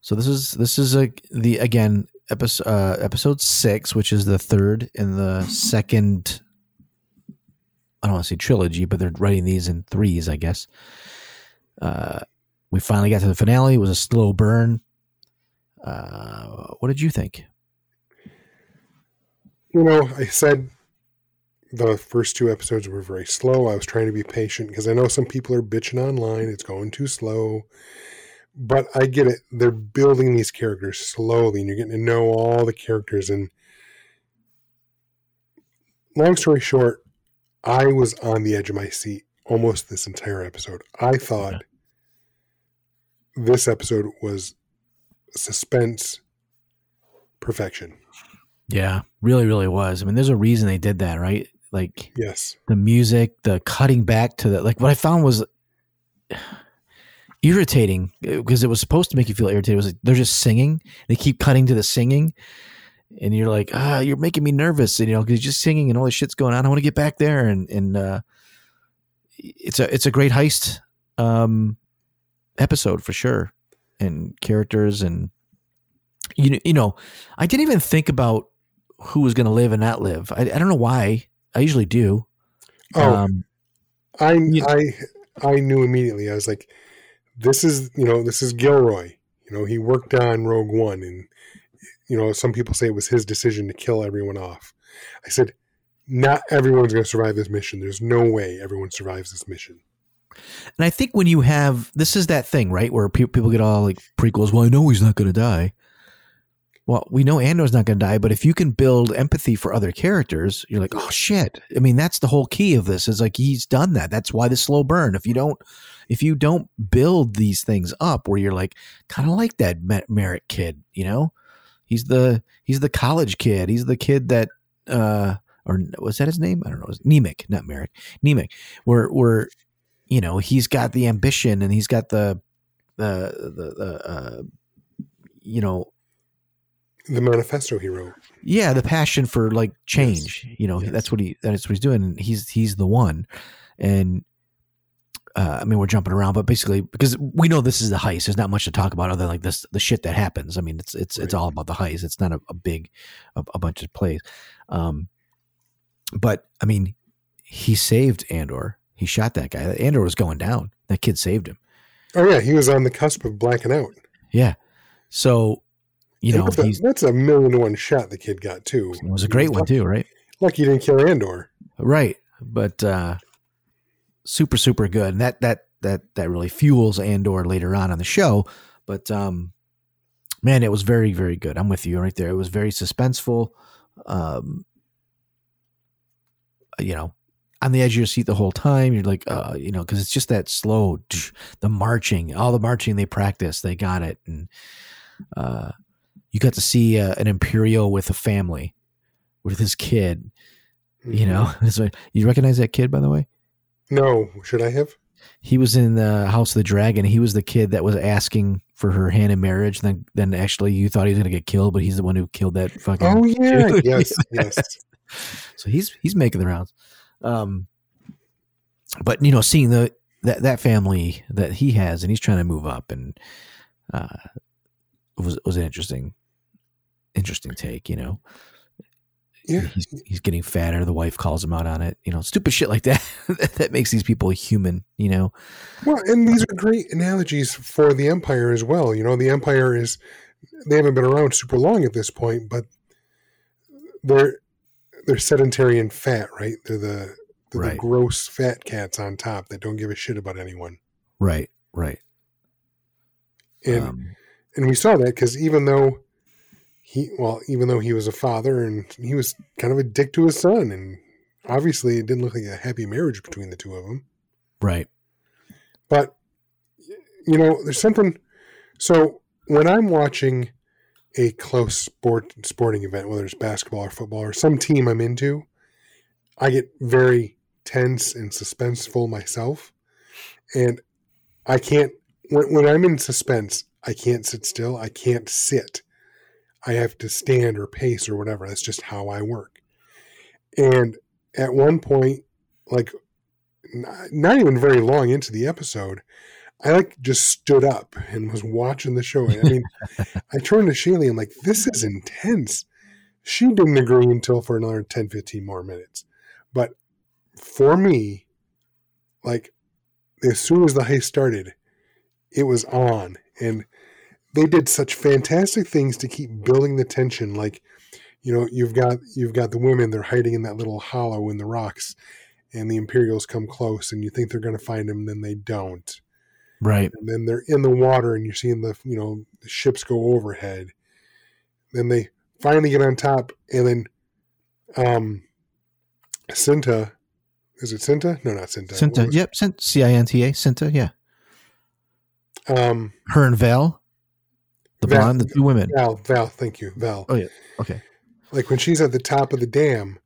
So this is this is a the again episode uh, episode six, which is the third in the second. I don't want to say trilogy, but they're writing these in threes, I guess. Uh, we finally got to the finale. It was a slow burn. Uh, what did you think? You know, I said the first two episodes were very slow. I was trying to be patient because I know some people are bitching online. It's going too slow. But I get it. They're building these characters slowly and you're getting to know all the characters. And long story short, I was on the edge of my seat almost this entire episode. I thought this episode was suspense perfection. Yeah, really, really was. I mean, there's a reason they did that, right? Like Yes. the music, the cutting back to the like. What I found was irritating because it was supposed to make you feel irritated. It was like they're just singing. They keep cutting to the singing, and you're like, ah, you're making me nervous. And you know, because you're just singing and all this shit's going on. I want to get back there, and and uh, it's a it's a great heist um, episode for sure, and characters and you you know, I didn't even think about who was going to live and not live. I, I don't know why. I usually do. Oh, Um, I You- I I knew immediately. I was like, this is you know this is Gilroy. You know he worked on Rogue One, and you know some people say it was his decision to kill everyone off. I said, not everyone's going to survive this mission. There's no way everyone survives this mission. and I think when you have this is that thing, right, where pe- people get all like prequels. Well, I know he's not going to die. Well, we know Andor's not going to die, but if you can build empathy for other characters, you're like, oh shit. I mean, that's the whole key of this. Is like he's done that. That's why the slow burn. If you don't, if you don't build these things up, where you're like, kind of like that Me- Merrick kid, you know, he's the he's the college kid. He's the kid that, uh, or was that his name? I don't know. It was Nemec, not Merrick. Nemec. Where where you know he's got the ambition and he's got the the the, the uh, you know The manifesto he wrote. yeah the passion for like change you know Yes. that's what he that's what he's doing and he's he's the one and uh, I mean we're jumping around but basically because we know this is the heist there's not much to talk about other than like this the shit that happens I mean it's it's it's all about the heist it's not a, a big a, a bunch of plays um but I mean he saved Andor he shot that guy Andor was going down that kid saved him Oh yeah, he was on the cusp of blacking out. yeah so you know that's, a, that's a million to one shot the kid got too. it was a great one too right Lucky he didn't kill Andor. Right. but uh, super super good. And that that that that really fuels Andor later on on the show. But um, man, it was very very good. I'm with you right there. It was very suspenseful. Um, you know, on the edge of your seat the whole time. You're like, uh, you know, because it's just that slow, the marching, all the marching they practice, they got it, and uh, you got to see uh, an Imperial with a family, with his kid. You know, you recognize that kid, by the way? No, should I have? He was in the House of the Dragon. He was the kid that was asking for her hand in marriage. Then, then actually, you thought he was going to get killed, but he's the one who killed that fucking. Oh yeah, dude. yes, yes. So he's he's making the rounds. Um, but you know, seeing the that that family that he has, and he's trying to move up, and uh, was was an interesting interesting take. You know, Yeah, he's he's getting fatter. The wife calls him out on it. You know, stupid shit like that that makes these people human. You know, Well, and these are great analogies for the Empire as well. You know, the Empire is they haven't been around super long at this point, but they're they're sedentary and fat, right? They're the they're the gross fat cats on top that don't give a shit about anyone. right, right. And Um, and we saw that because even though he well, even though he was a father and he was kind of a dick to his son, and obviously it didn't look like a happy marriage between the two of them. right. But you know, there's something. So when I'm watching a close sport sporting event, whether it's basketball or football or some team I'm into, I get very tense and suspenseful myself, and I can't. When, when I'm in suspense, I can't sit still. I can't sit. I have to stand or pace or whatever. That's just how I work. And at one point, like not even very long into the episode, I like just stood up and was watching the show. I mean, I turned to Shaylee. I'm like, this is intense. She didn't agree until for another 10, 15 more minutes. But for me, like, as soon as the heist started, it was on. And they did such fantastic things to keep building the tension. Like, you know, you've got you've got the women, they're hiding in that little hollow in the rocks and the Imperials come close, and you think they're going to find them, then they don't. Right. And then they're in the water, and you're seeing the you know the ships go overhead. Then they finally get on top, and then um, Cinta, is it Cinta? No, not Cinta. Cinta. Yep. Cint- C I N T A. Cinta. Yeah. Um, Her and Val, the Val- blonde, the two women. Val, Val, thank you, Val. Oh yeah. Okay. Like when she's at the top of the dam,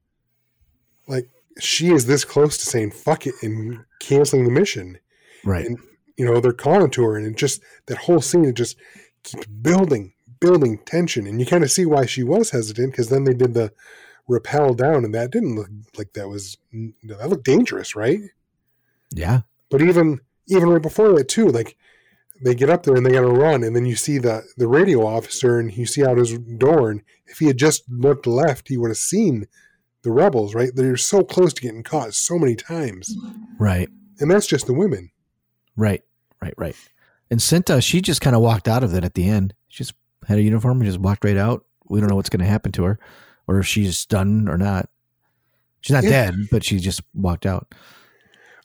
like she is this close to saying "fuck it" and canceling the mission. Right. and you know they're calling to her and it just that whole scene it just keeps building building tension. And you kind of see why she was hesitant because then they did the rappel down and that didn't look like that was that looked dangerous right? Yeah. but even even right before that too like they get up there and they gotta run and then you see the the radio officer and you see out his door and if he had just looked left he would have seen the rebels right? They're so close to getting caught so many times. Right. and that's just the women Right. Right. Right. And Cinta, she just kind of walked out of it at the end. She just had a uniform and just walked right out. We don't know what's going to happen to her, or if she's done or not. She's not Yeah. dead, but she just walked out.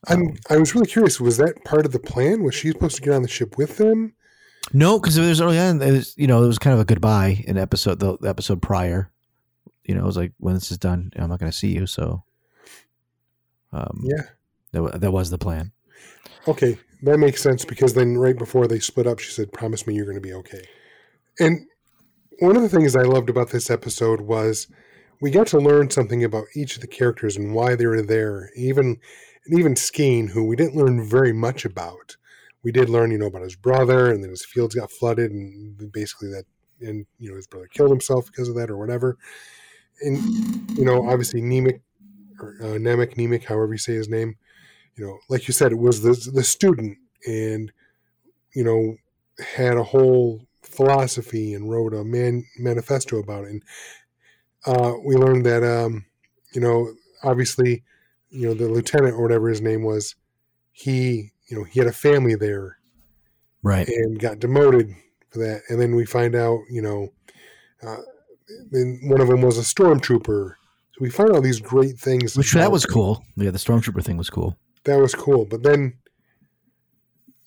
I'm. I was really curious. Was that part of the plan? Was she supposed to get on the ship with them? No, because it was early on. It was, you know, it was kind of a goodbye in episode the, the episode prior. You know, it was like when this is done, I'm not going to see you. So, um, Yeah. that that was the plan. Okay, that makes sense because then right before they split up, she said, "Promise me you're going to be okay." And one of the things I loved about this episode was we got to learn something about each of the characters and why they were there. Even and even Skeen, who we didn't learn very much about. We did learn, you know, about his brother, and then his fields got flooded, and basically that, and you know, his brother killed himself because of that, or whatever. And you know, obviously Nemec, or uh, Nemec, Nemec, however you say his name, you know, like you said, it was the the student, and you know, had a whole philosophy and wrote a man manifesto about it. And uh, we learned that, um, you know, obviously, you know, the lieutenant or whatever his name was, he, you know, he had a family there Right. and got demoted for that. And then we find out, you know, uh, then one of them was a stormtrooper. So we find all these great things. Which that was cool. Yeah, the stormtrooper thing was cool. That was cool. But then,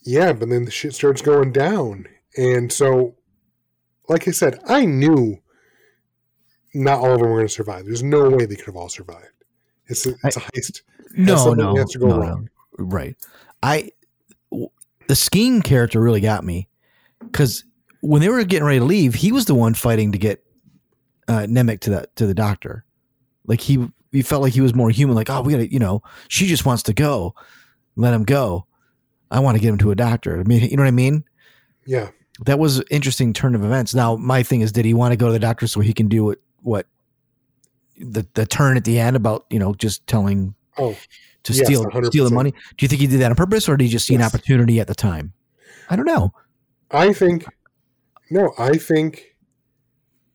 yeah, but then the shit starts going down. And so, like I said, I knew not all of them were going to survive. There's no way they could have all survived. It's a, it's a heist. No, no, has to go no, wrong. no. Right. I w- the Skeen character really got me because when they were getting ready to leave, he was the one fighting to get uh, Nemec to the to the doctor. Like he, he felt like he was more human. Like, oh, we gotta, you know, she just wants to go, let him go. I want to get him to a doctor. I mean, you know what I mean? Yeah. That was an interesting turn of events. Now, my thing is, did he want to go to the doctor so he can do what what the the turn at the end about you know just telling Oh, to Yes, steal 100%. steal the money? Do you think he did that on purpose, or did he just see an opportunity at the time? I don't know. I think, no, I think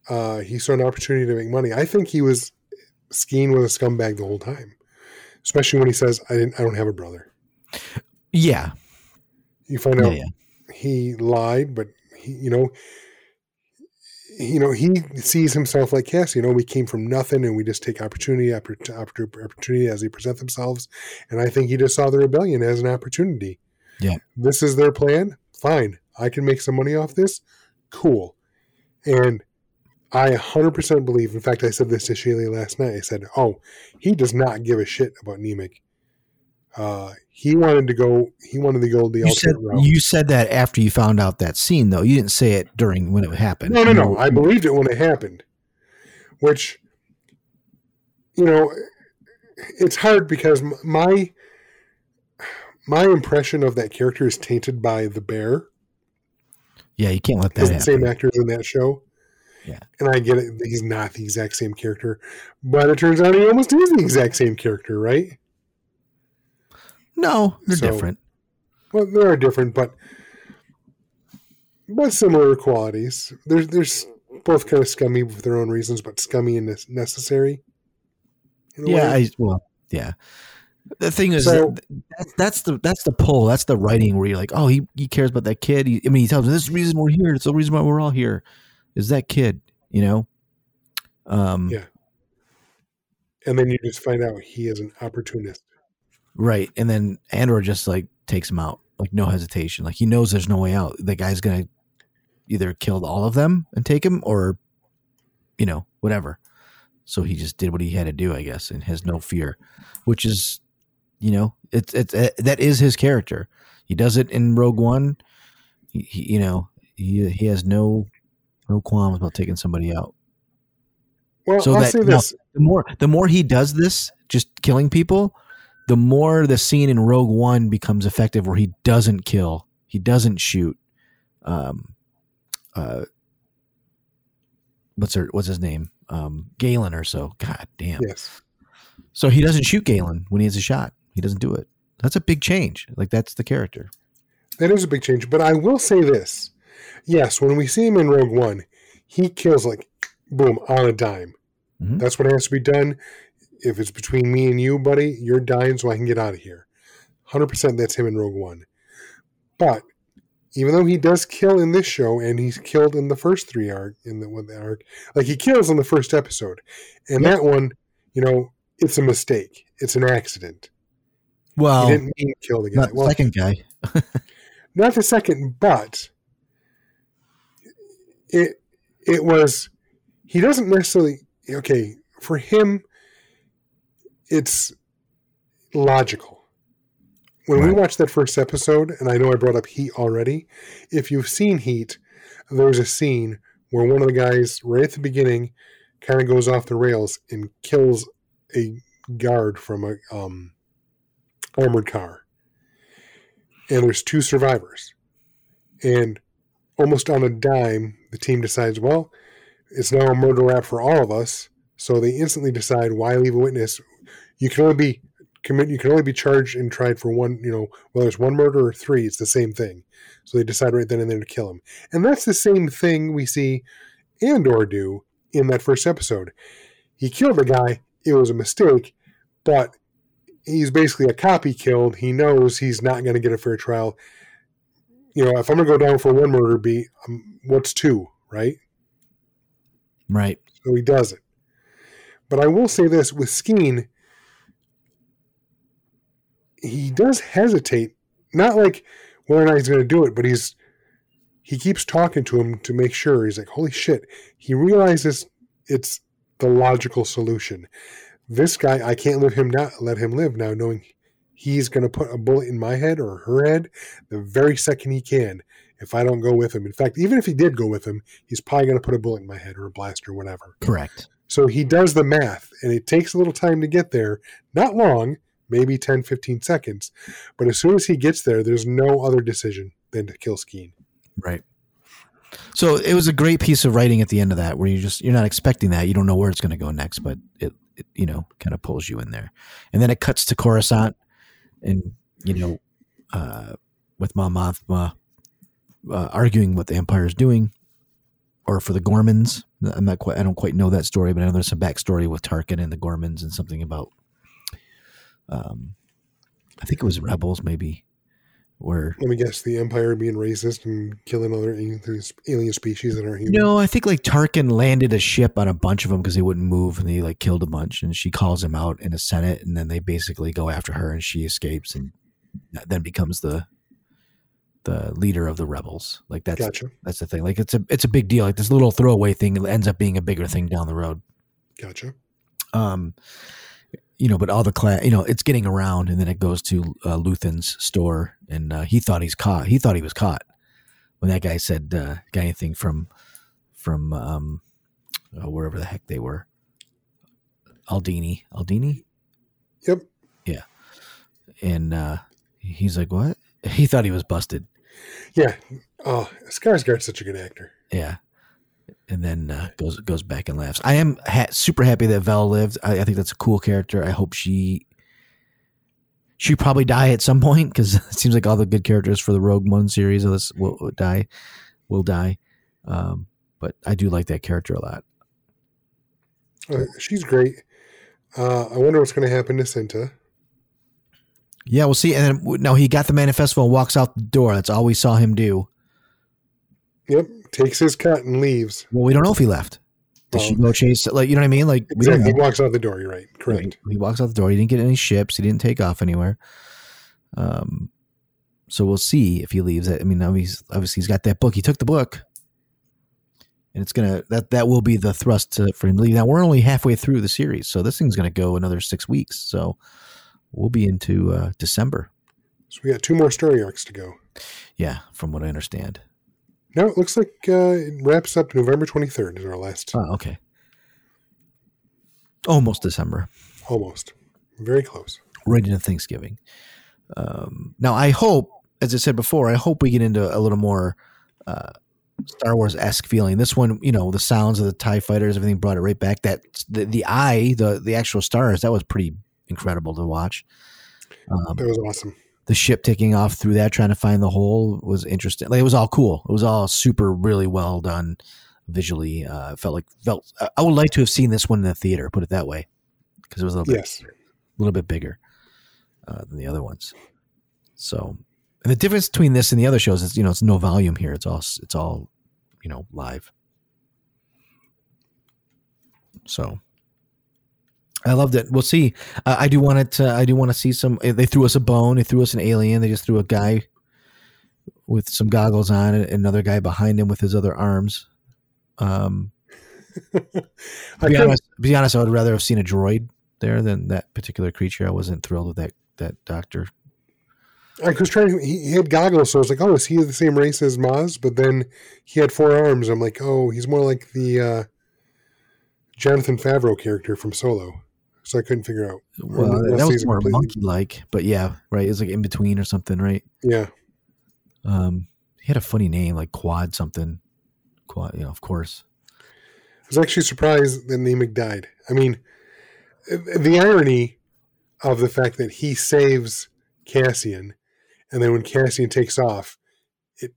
uh, he saw an opportunity to make money. I think he was skiing with a scumbag the whole time, especially when he says, "I didn't, I don't have a brother." Yeah, You find out yeah. he lied, but he, you know, you know, he sees himself like Cassie. you know, we came from nothing, and we just take opportunity after after opportunity as they present themselves. And I think he just saw the rebellion as an opportunity. Yeah. this is their plan. Fine, I can make some money off this. Cool, and I 100% believe. In fact, I said this to Shaylee last night. I said, "Oh, he does not give a shit about Nemec. Uh, he wanted to go. He wanted to go the You said route." you said that after you found out that scene, though. You didn't say it during when it happened. No, no, no. I believed it when it happened. Which, you know, it's hard because my my impression of that character is tainted by the bear Yeah, you can't let that because the same actors in that show. Yeah. And I get it. He's not the exact same character, but it turns out he almost is the exact same character, right? No, they're So- different. Well, they are different, but but similar qualities. There's there's both kind of scummy for their own reasons, but scummy and necessary. Yeah. I well, yeah. The thing is, So- that, that's that's the that's the pull. That's the writing where you're like, oh, he, he cares about that kid. He, I mean, he tells me this is the reason we're here. It's the reason why we're all here. Is that kid? You know. Um, Yeah. and then you just find out he is an opportunist. Right. And then Andor just like takes him out, like no hesitation. Like he knows there's no way out. The guy's gonna either kill all of them and take him, or you know, whatever. So he just did what he had to do, I guess, and has no fear, which is, you know, it's it's uh, that is his character. He does it in Rogue One. He, he you know, he he has no no qualms about taking somebody out. Well, So I'll that- say no. this. the more the more he does this, just killing people, the more the scene in Rogue One becomes effective, where he doesn't kill, he doesn't shoot. Um, uh, what's her what's his name? Um, Galen or so. God damn. Yes. So he doesn't shoot Galen when he has a shot. He doesn't do it. That's a big change. Like that's the character. That is a big change. But I will say this. Yes, when we see him in Rogue One, he kills like boom on a dime. Mhm. That's what has to be done. If it's between me and you, buddy, you're dying so I can get out of here. 100% that's him in Rogue One. But even though he does kill in this show and he's killed in the first three arc in the one the arc, like he kills in the first episode. And Yep. that one, you know, it's a mistake. It's an accident. Well, he didn't mean to kill the guy. not Well, second guy. not the second, but it it was he doesn't necessarily okay for him. It's logical. When we Right. watched that first episode, and I know I brought up Heat already. If you've seen Heat, there's a scene where one of the guys right at the beginning kind of goes off the rails and kills a guard from a um, armored car and there's two survivors. And almost on a dime, the team decides, well, it's now a murder rap for all of us. So they instantly decide, why leave a witness? You can only be commit. You can only be charged and tried for one. You know, whether it's one murder or three, it's the same thing. So they decide right then and there to kill him. And that's the same thing we see Andor do in that first episode. He killed the guy. It was a mistake, but he's basically a copy killed. He knows he's not going to get a fair trial. You know, if I'm to go down for one murder beat, um, what's two, right? Right. So he does it. But I will say this with Skeen, he does hesitate. Not like whether or not he's going to do it, but he's he keeps talking to him to make sure. He's like, "Holy shit!" He realizes it's the logical solution. This guy, I can't let him not let him live now, knowing he's going to put a bullet in my head or her head the very second he can if I don't go with him. In fact, even if he did go with him, he's probably going to put a bullet in my head or a blast or whatever. Correct. So he does the math, and it takes a little time to get there. Not long, maybe 10, 15 seconds. But as soon as he gets there, there's no other decision than to kill Skeen. Right. So it was a great piece of writing at the end of that, where you just you're not expecting that, you don't know where it's going to go next, but it, it you know kind of pulls you in there, and then it cuts to Coruscant, and you know, uh, with Mon Mothma uh, arguing what the Empire is doing, or for the Ghormans. I'm not quite I don't quite know that story, but I know there's some backstory with Tarkin and the Ghormans and something about, um, I think it was rebels maybe, where Let me guess, the Empire being racist and killing other alien species that aren't human. No, I think like Tarkin landed a ship on a bunch of them because they wouldn't move, and he like killed a bunch. And she calls him out in the Senate, and then they basically go after her, and she escapes, and then becomes the the leader of the rebels. Like that's Gotcha. that's the thing. Like it's a it's a big deal. Like this little throwaway thing ends up being a bigger thing down the road. Gotcha. Um, you know, but all the class, you know, it's getting around, and then it goes to uh, Luthen's store, and uh, he thought he's caught. He thought he was caught when that guy said, uh, "Got anything from from um, uh, wherever the heck they were." Aldhani, Aldhani, Yep. Yeah, and uh, he's like, "What?" He thought he was busted. Yeah. Oh, Skarsgård's such a good actor. Yeah. And then uh, goes goes back and laughs. I am ha- super happy that Vel lived. I, I think that's a cool character. I hope she she probably die at some point because it seems like all the good characters for the Rogue One series of this will, will die will die. Um, but I do like that character a lot. Uh, she's great. Uh, I wonder what's going to happen to Cinta. Yeah, we'll see. And then no, he got the manifesto and walks out the door. That's all we saw him do. Yep. Takes his cut and leaves. Well, we don't know if he left. Did she go chase? Like you know what I mean? Like Exactly. He walks out the door. You're right. Correct. He walks out the door. He didn't get any ships. He didn't take off anywhere. Um, so we'll see if he leaves. I mean, obviously, obviously he's got that book. He took the book, and it's gonna that that will be the thrust to, for him to leave. Now we're only halfway through the series, so this thing's gonna go another six weeks. So we'll be into uh, December. So we got two more story arcs to go. Yeah, from what I understand. No, it looks like uh, it wraps up November 23rd is our last. Oh, okay. Almost December. Almost. Very close. right into Thanksgiving. Um, now, I hope, as I said before, I hope we get into a little more uh, Star Wars esque feeling. This one, you know, the sounds of the Tie Fighters, everything brought it right back. That the the eye, the the actual stars, that was pretty incredible to watch. Um, That was awesome. The ship taking off through that, trying to find the hole, was interesting. Like it was all cool. It was all super, really well done visually. Uh, felt like felt. I- would like to have seen this one in the theater. Put it that way, because it was a little bit a little bit bigger uh, than the other ones. So, and the difference between this and the other shows is, you know, it's no volume here. It's all, it's all, you know, live. So, I loved it. We'll see. Uh, I do want it. To, I do want to see some. They threw us a bone. They threw us an alien. They just threw a guy with some goggles on, and another guy behind him with his other arms. Um, to be couldn't- honest, to be honest, I would rather have seen a droid there than that particular creature. I wasn't thrilled with that that doctor. I was trying. To, he, he had goggles, so I was like, "Oh, is he the same race as Maz?" But then he had four arms. I'm like, "Oh, he's more like the uh, Jonathan Favreau character from Solo." So I couldn't figure out. Well, Unless that was more monkey-like, but yeah, right. It's like in between or something, right? Yeah, Um, he had a funny name like Quad something. Quad, you know, of course. I was actually surprised that Nemec died. I mean, the irony of the fact that he saves Cassian, and then when Cassian takes off, it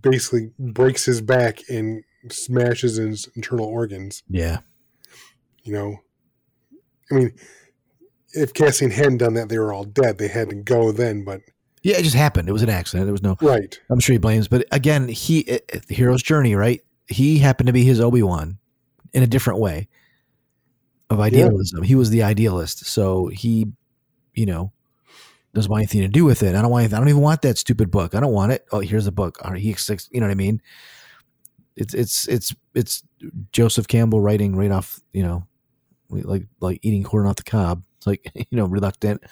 basically breaks his back and smashes his internal organs. Yeah, You know, I mean, if Cassian hadn't done that, they were all dead. They had to go then, but yeah. It just happened. It was an accident. There was no. right, I'm sure he blames, but again, he uh, the hero's journey, right? He happened to be his Obi Wan in a different way. of idealism. He was the idealist. So he, you know, doesn't want anything to do with it. I don't want. I don't even want that stupid book. I don't want it. Oh, here's the book. All right, he, you know what I mean? It's it's it's it's Joseph Campbell writing right off. You know, like like eating corn off the cob. It's like you know, reluctant.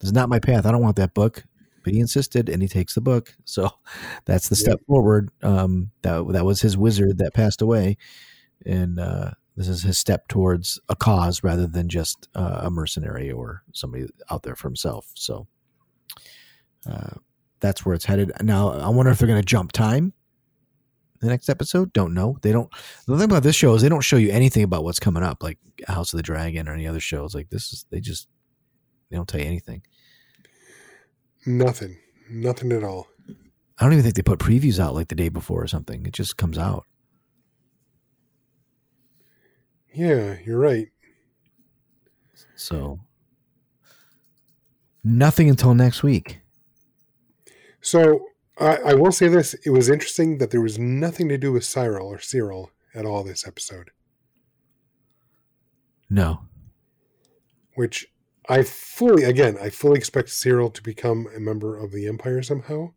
It's not my path. I don't want that book. But he insisted, and he takes the book. So that's the step forward. Um, that that was his wizard that passed away, and uh, this is his step towards a cause rather than just uh, a mercenary or somebody out there for himself. So uh, that's where it's headed. Now, I wonder if they're going to jump time the next episode. Don't know. They don't. The thing about this show is they don't show you anything about what's coming up, like House of the Dragon or any other shows. Like this is they just they don't tell you anything. Nothing. Nothing at all. I don't even think they put previews out like the day before or something. It just comes out. Yeah, you're right. So nothing until next week. So I, I, will say this: it was interesting that there was nothing to do with Syril or Syril at all this episode. No. Which I fully, again, I fully expect Syril to become a member of the Empire somehow,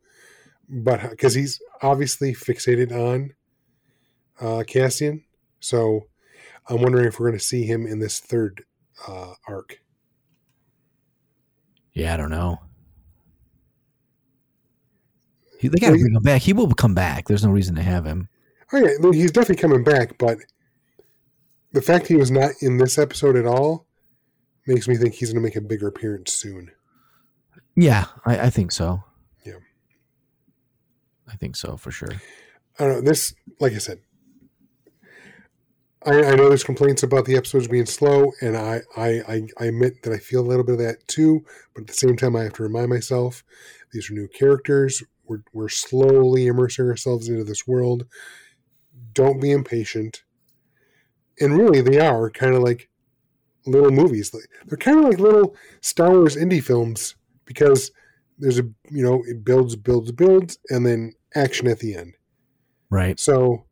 but because he's obviously fixated on uh, Cassian, so I'm wondering if we're going to see him in this third uh, arc. Yeah, I don't know. He, they got to bring him back. He will come back. There's no reason to have him. Oh yeah, he's definitely coming back. But the fact he was not in this episode at all makes me think he's going to make a bigger appearance soon. Yeah, I, I think so. Yeah, I think so for sure. I don't know. This, like I said, I, I, know there's complaints about the episodes being slow, and I, I, I, admit that I feel a little bit of that too. But at the same time, I have to remind myself these are new characters. We're, we're slowly immersing ourselves into this world. Don't be impatient. And really, they are kind of like little movies. They're kind of like little Star Wars indie films because there's a, you know, it builds, builds, builds, and then action at the end. Right. So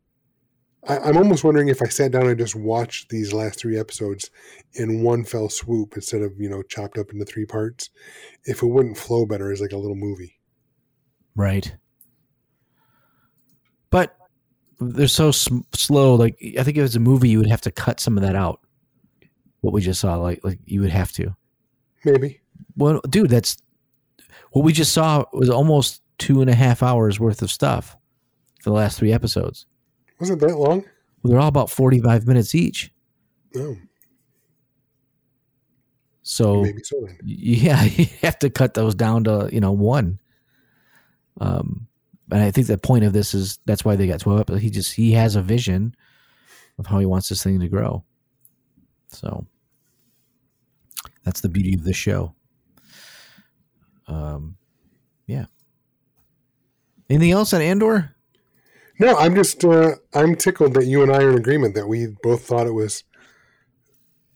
I, am almost wondering if I sat down and just watched these last three episodes in one fell swoop instead of you know chopped up into three parts, if it wouldn't flow better as like a little movie. Right. But they're so sm- slow. Like I think if it's a movie, you would have to cut some of that out. What we just saw, like like you would have to. Maybe. Well, dude, that's what we just saw was almost two and a half hours worth of stuff for the last three episodes. Was it that long? Well, they're all about 45 minutes each. Oh. So, Maybe so yeah, you have to cut those down to, you know, one. Um, and I think the point of this is that's why they got 12 episodes. He just, he has a vision of how he wants this thing to grow. So that's the beauty of the show. Um, yeah. Anything else on Andor? No, I'm just uh, I'm tickled that you and I are in agreement that we both thought it was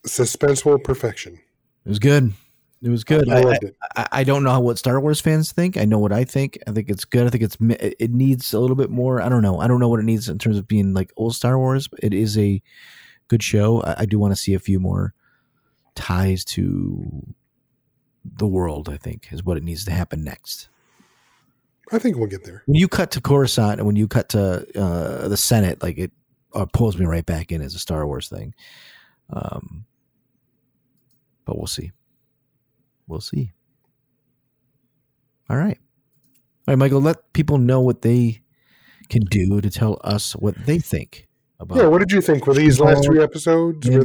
suspenseful perfection. It was good. It was good. I, I. I, I, don't know what Star Wars fans think. I know what I think. I think it's good. I think it's it needs a little bit more. I don't know. I don't know what it needs in terms of being like old Star Wars. But it is a good show. I, I do want to see a few more ties to the world. I think is what it needs to happen next. I think we'll get there. When you cut to Coruscant and when you cut to uh, the Senate, like it uh, pulls me right back in as a Star Wars thing. Um, but we'll see. We'll see. All right. All right, Michael, let people know what they can do to tell us what they think about. Yeah, what did you think? Were these last three episodes? They,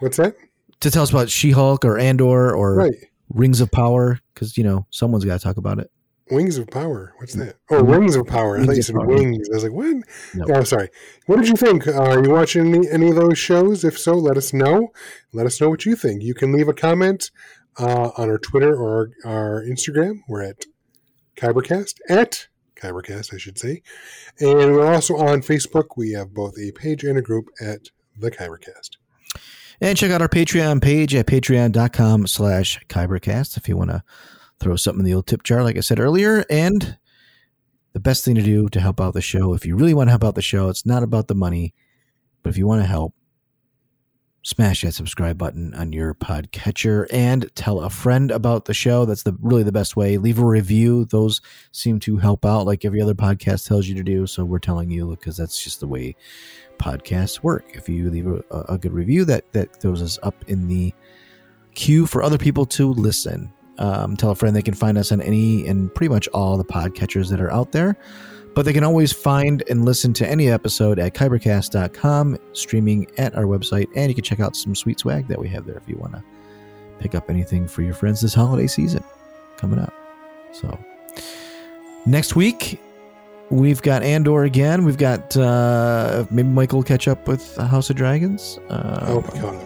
what's that? To tell us about She Hulk or Andor or right. Rings of Power, because, you know, someone's got to talk about it. Wings of Power. What's that? Oh, Rings of Power. I thought you said Wings. I was like, what? No. Oh, sorry. What did you think? Uh, are you watching any, any of those shows? If so, let us know. Let us know what you think. You can leave a comment uh, on our Twitter or our, our Instagram. We're at Kybercast, at Kybercast, I should say. And we're also on Facebook. We have both a page and a group at the Kybercast. And check out our Patreon page at patreon.com slash Kybercast if you want to throw something in the old tip jar, like I said earlier. And the best thing to do to help out the show, if you really want to help out the show, it's not about the money, but if you want to help, smash that subscribe button on your podcatcher and tell a friend about the show. That's the really the best way. Leave a review; those seem to help out, like every other podcast tells you to do. So we're telling you because that's just the way podcasts work. If you leave a, a good review, that that throws us up in the queue for other people to listen. Um, tell a friend they can find us on any and pretty much all the podcatchers that are out there. But they can always find and listen to any episode at kybercast.com, streaming at our website, and you can check out some sweet swag that we have there if you want to pick up anything for your friends this holiday season coming up. So next week we've got Andor again. We've got uh, maybe Michael will catch up with House of Dragons. Uh, hope he caught up.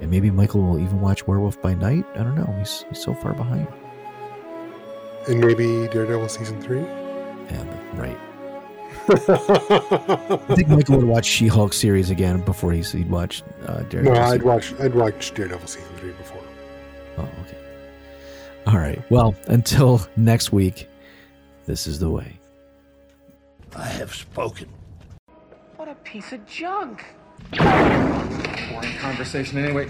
and maybe Michael will even watch Werewolf by Night. I don't know. He's, he's so far behind. And maybe Daredevil season three. Yeah, right. I think Michael would watch She-Hulk series again before he's, he'd watch uh, no, Daredevil. I'd series. watch. I'd watch Daredevil season three before. Oh, okay. All right. Well, until next week, this is the way. I have spoken. What a piece of junk. Boring conversation anyway.